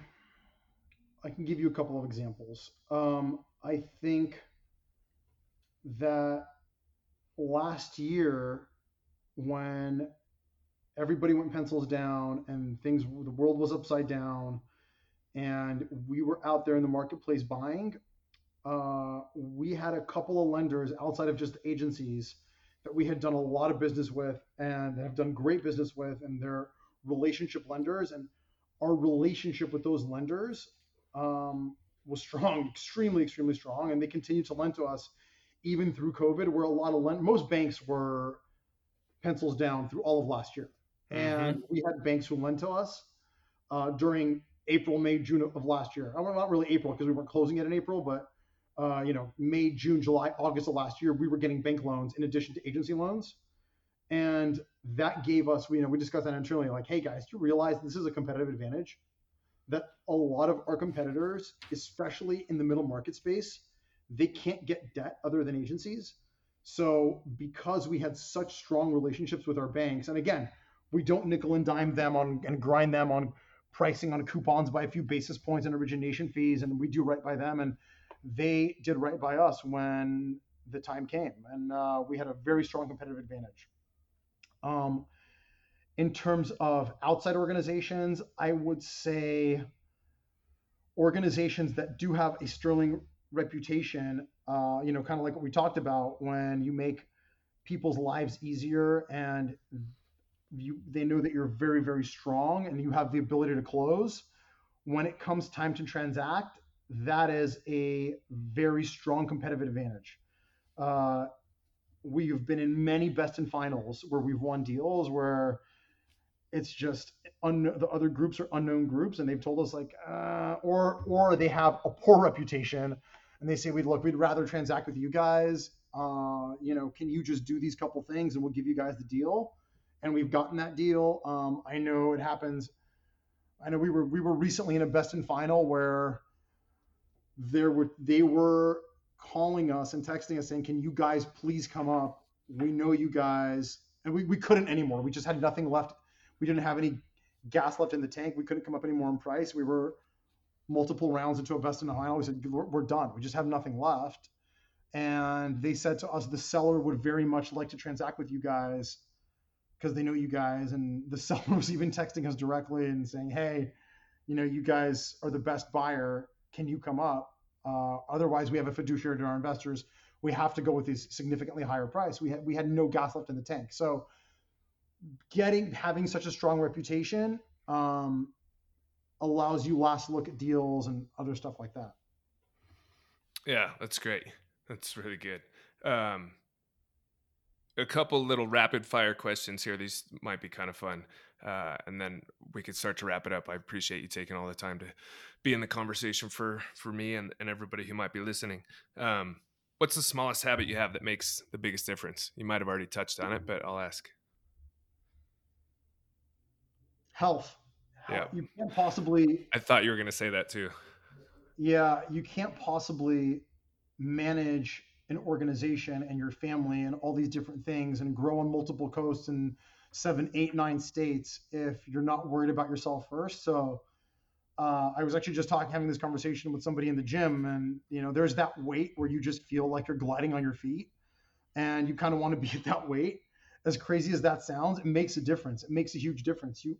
i can give you a couple of examples. Um, i think that last year when everybody went pencils down and things the world was upside down and we were out there in the marketplace buying uh, we had a couple of lenders outside of just agencies that we had done a lot of business with and have done great business with and they're relationship lenders and our relationship with those lenders um, was strong extremely extremely strong and they continue to lend to us even through COVID, where a lot of lend- most banks were pencils down through all of last year, and mm-hmm. we had banks who lent to us uh, during April, May, June of last year. I Well, not really April because we weren't closing it in April, but uh, you know, May, June, July, August of last year, we were getting bank loans in addition to agency loans. And that gave us, you know, we discussed that internally, like, hey guys, do you realize this is a competitive advantage? That a lot of our competitors, especially in the middle market space, they can't get debt other than agencies. So because we had such strong relationships with our banks, and again, we don't nickel and dime them on and grind them on pricing on coupons by a few basis points and origination fees, and we do right by them. And they did right by us when the time came, and uh, we had a very strong competitive advantage. Um, in terms of outside organizations, I would say organizations that do have a sterling reputation, uh, you know, kind of like what we talked about when you make people's lives easier and you they know that you're very very strong and you have the ability to close when it comes time to transact that is a very strong competitive advantage. Uh, we've been in many best in finals where we've won deals where it's just un- the other groups are unknown groups and they've told us like uh, or or they have a poor reputation and they say we'd look we'd rather transact with you guys uh, you know can you just do these couple things and we'll give you guys the deal and we've gotten that deal um, i know it happens i know we were we were recently in a best in final where there were they were calling us and texting us saying, "Can you guys please come up? We know you guys." And we, we couldn't anymore. We just had nothing left. We didn't have any gas left in the tank. We couldn't come up anymore in price. We were multiple rounds into a best in final. We said, we're, we're done. We just have nothing left. And they said to us, the seller would very much like to transact with you guys because they know you guys. And the seller was even texting us directly and saying, hey, you know, you guys are the best buyer. Can you come up? Uh, otherwise, we have a fiduciary to our investors. We have to go with these significantly higher price. We had we had no gas left in the tank. So, getting having such a strong reputation um, allows you last look at deals and other stuff like that. Yeah, that's great. That's really good. Um, a couple little rapid fire questions here. These might be kind of fun. Uh, and then we could start to wrap it up. I appreciate you taking all the time to be in the conversation for for me and, and everybody who might be listening. Um, what's the smallest habit you have that makes the biggest difference? You might have already touched on it, but I'll ask. Health. Yeah. You can't possibly. I thought you were going to say that too. Yeah, you can't possibly manage an organization and your family and all these different things and grow on multiple coasts and seven, eight, nine states if you're not worried about yourself first. So uh, I was actually just talking, having this conversation with somebody in the gym, and you know, there's that weight where you just feel like you're gliding on your feet, and you kind of want to be at that weight. As crazy as that sounds, it makes a difference. It makes a huge difference. You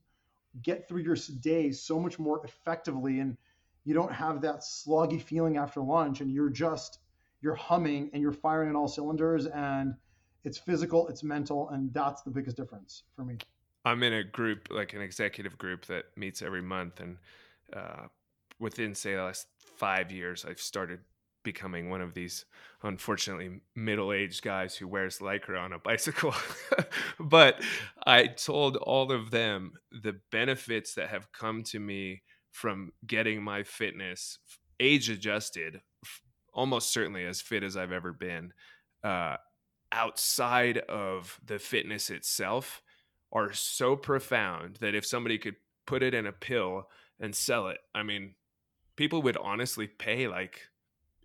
get through your day so much more effectively, and you don't have that sloggy feeling after lunch, and you're just you're humming and you're firing on all cylinders and it's physical, it's mental, and that's the biggest difference for me. I'm in a group, like an executive group that meets every month, and uh, within say the last five years, I've started becoming one of these unfortunately middle-aged guys who wears lycra on a bicycle. But i told all of them the benefits that have come to me from getting my fitness age adjusted almost certainly as fit as I've ever been, uh, outside of the fitness itself are so profound that if somebody could put it in a pill and sell it, I mean, people would honestly pay like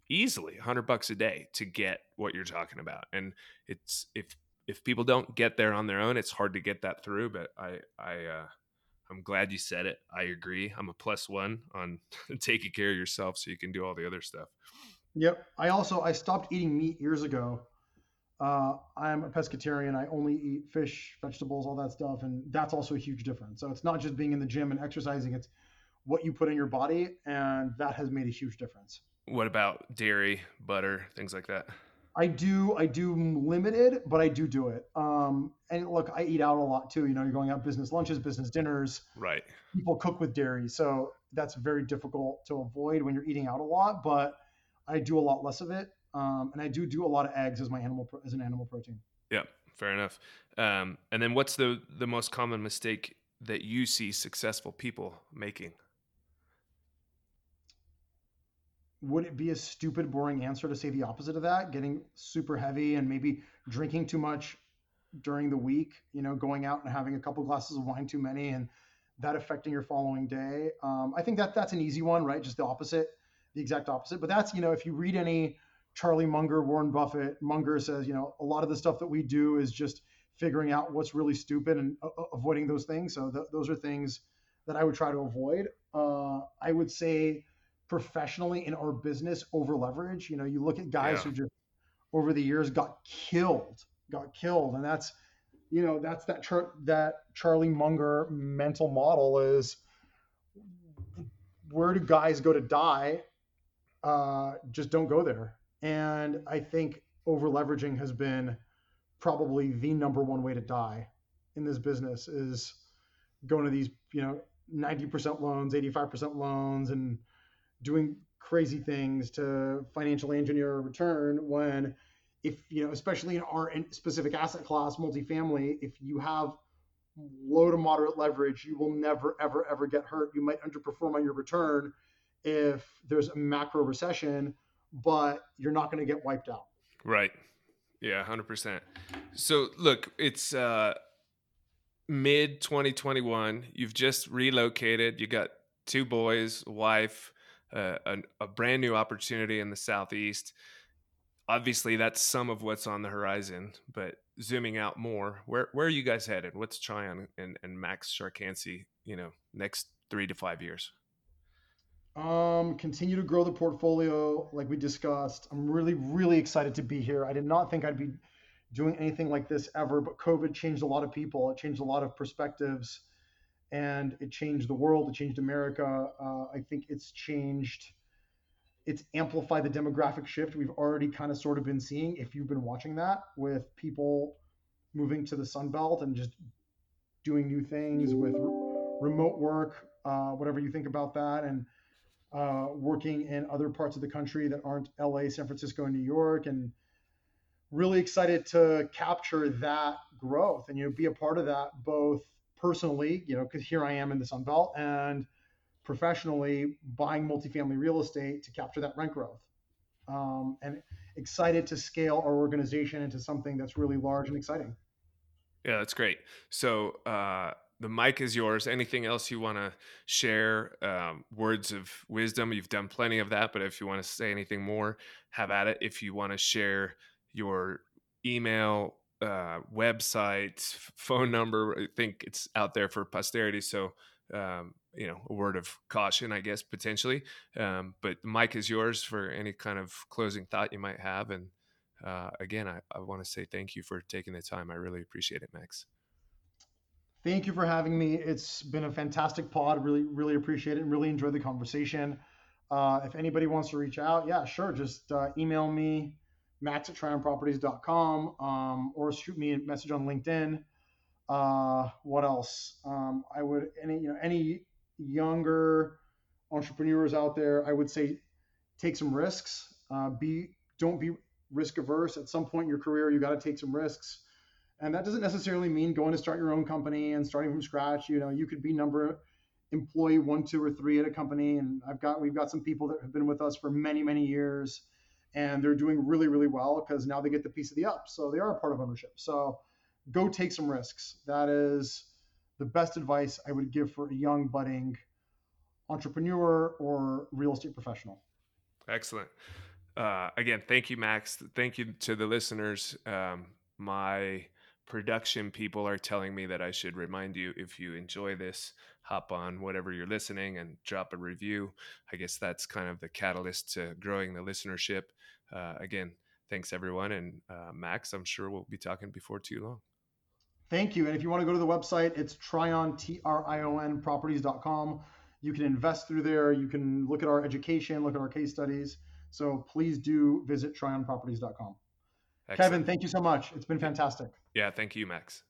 easily 100 bucks a day to get what you're talking about. And it's if if people don't get there on their own, it's hard to get that through, but I I uh I'm glad you said it. I agree. I'm a plus 1 on taking care of yourself so you can do all the other stuff. Yep. I also I stopped eating meat years ago. Uh, I'm a pescatarian. I only eat fish, vegetables, all that stuff, and that's also a huge difference. So it's not just being in the gym and exercising; it's what you put in your body, and that has made a huge difference. What about dairy, butter, things like that? I do. I do limited, but I do do it. Um, and look, I eat out a lot too. You know, you're going out business lunches, business dinners. Right. People cook with dairy, so that's very difficult to avoid when you're eating out a lot. But I do a lot less of it. um, and I do do a lot of eggs as my animal pro- as an animal protein. Yeah, fair enough. Um, and then what's the the most common mistake that you see successful people making? Would it be a stupid, boring answer to say the opposite of that? Getting super heavy and maybe drinking too much during the week, you know, going out and having a couple glasses of wine too many and that affecting your following day. Um, I think that that's an easy one, right? Just the opposite, the exact opposite. But that's, you know, if you read any Charlie Munger, Warren Buffett, Munger says, you know, a lot of the stuff that we do is just figuring out what's really stupid and uh, avoiding those things. So th- those are things that I would try to avoid. Uh, I would say professionally in our business, over leverage. You know, you look at guys yeah. who just over the years got killed, got killed, and that's you know that's that char- that Charlie Munger mental model is where do guys go to die? Uh, just don't go there. And I think over leveraging has been probably the number one way to die in this business is going to these, you know, 90% loans, 85% loans, and doing crazy things to financially engineer a return when if you know especially in our specific asset class multifamily if you have low to moderate leverage you will never ever ever get hurt. You might underperform on your return if there's a macro recession but you're not going to get wiped out. Right. Yeah 100% so look it's uh mid 2021 you've just relocated. You got two boys wife a, a brand new opportunity in the southeast. Obviously that's some of what's on the horizon but zooming out more where where are you guys headed? What's Trion and, and max sharkansky you know next three to five years? Um continue to grow the portfolio like we discussed. I'm really really excited to be here. I did not think i'd be doing anything like this ever but covid changed a lot of people. It changed a lot of perspectives and it changed the world. It changed America. Uh, I think it's changed. It's amplified the demographic shift we've already kind of sort of been seeing. If you've been watching that with people moving to the Sun Belt and just doing new things with re- remote work, uh, whatever you think about that, and uh, working in other parts of the country that aren't LA, San Francisco, and New York, and really excited to capture that growth and you know be a part of that both personally, you know, because here I am in the Sun Belt, and professionally buying multifamily real estate to capture that rent growth. Um, and excited to scale our organization into something that's really large and exciting. Yeah, that's great. So uh, the mic is yours. Anything else you want to share? Um, words of wisdom. You've done plenty of that, but if you want to say anything more, have at it. If you want to share your email uh, website, phone number. I think it's out there for posterity. So, um, you know, a word of caution, I guess, potentially. Um, but mic is yours for any kind of closing thought you might have. And uh, again, I, I want to say thank you for taking the time. I really appreciate it, Max. Thank you for having me. It's been a fantastic pod. Really, really appreciate it and really enjoyed the conversation. Uh, if anybody wants to reach out, yeah, sure. Just uh, email me max at trionproperties.com um, or shoot me a message on LinkedIn. Uh, what else? Um, I would any you know any younger entrepreneurs out there, I would say take some risks. Uh, be don't be risk averse. At some point in your career, you got to take some risks, and that doesn't necessarily mean going to start your own company and starting from scratch. You know, you could be number employee one, two, or three at a company, and I've got we've got some people that have been with us for many, many years and they're doing really, really well because now they get the piece of the up. So they are a part of ownership. So go take some risks. That is the best advice I would give for a young, budding entrepreneur or real estate professional. Excellent. Uh, again, thank you, Max. Thank you to the listeners. Um, my production people are telling me that I should remind you if you enjoy this, hop on whatever you're listening and drop a review. I guess that's kind of the catalyst to growing the listenership. Uh, again, thanks everyone. And uh, Max, I'm sure we'll be talking before too long. Thank you. And if you want to go to the website, it's Trion, T R I O N properties.com. You can invest through there. You can look at our education, look at our case studies. So please do visit trionproperties.com. Excellent. Kevin, thank you so much. It's been fantastic. Yeah, thank you, Max.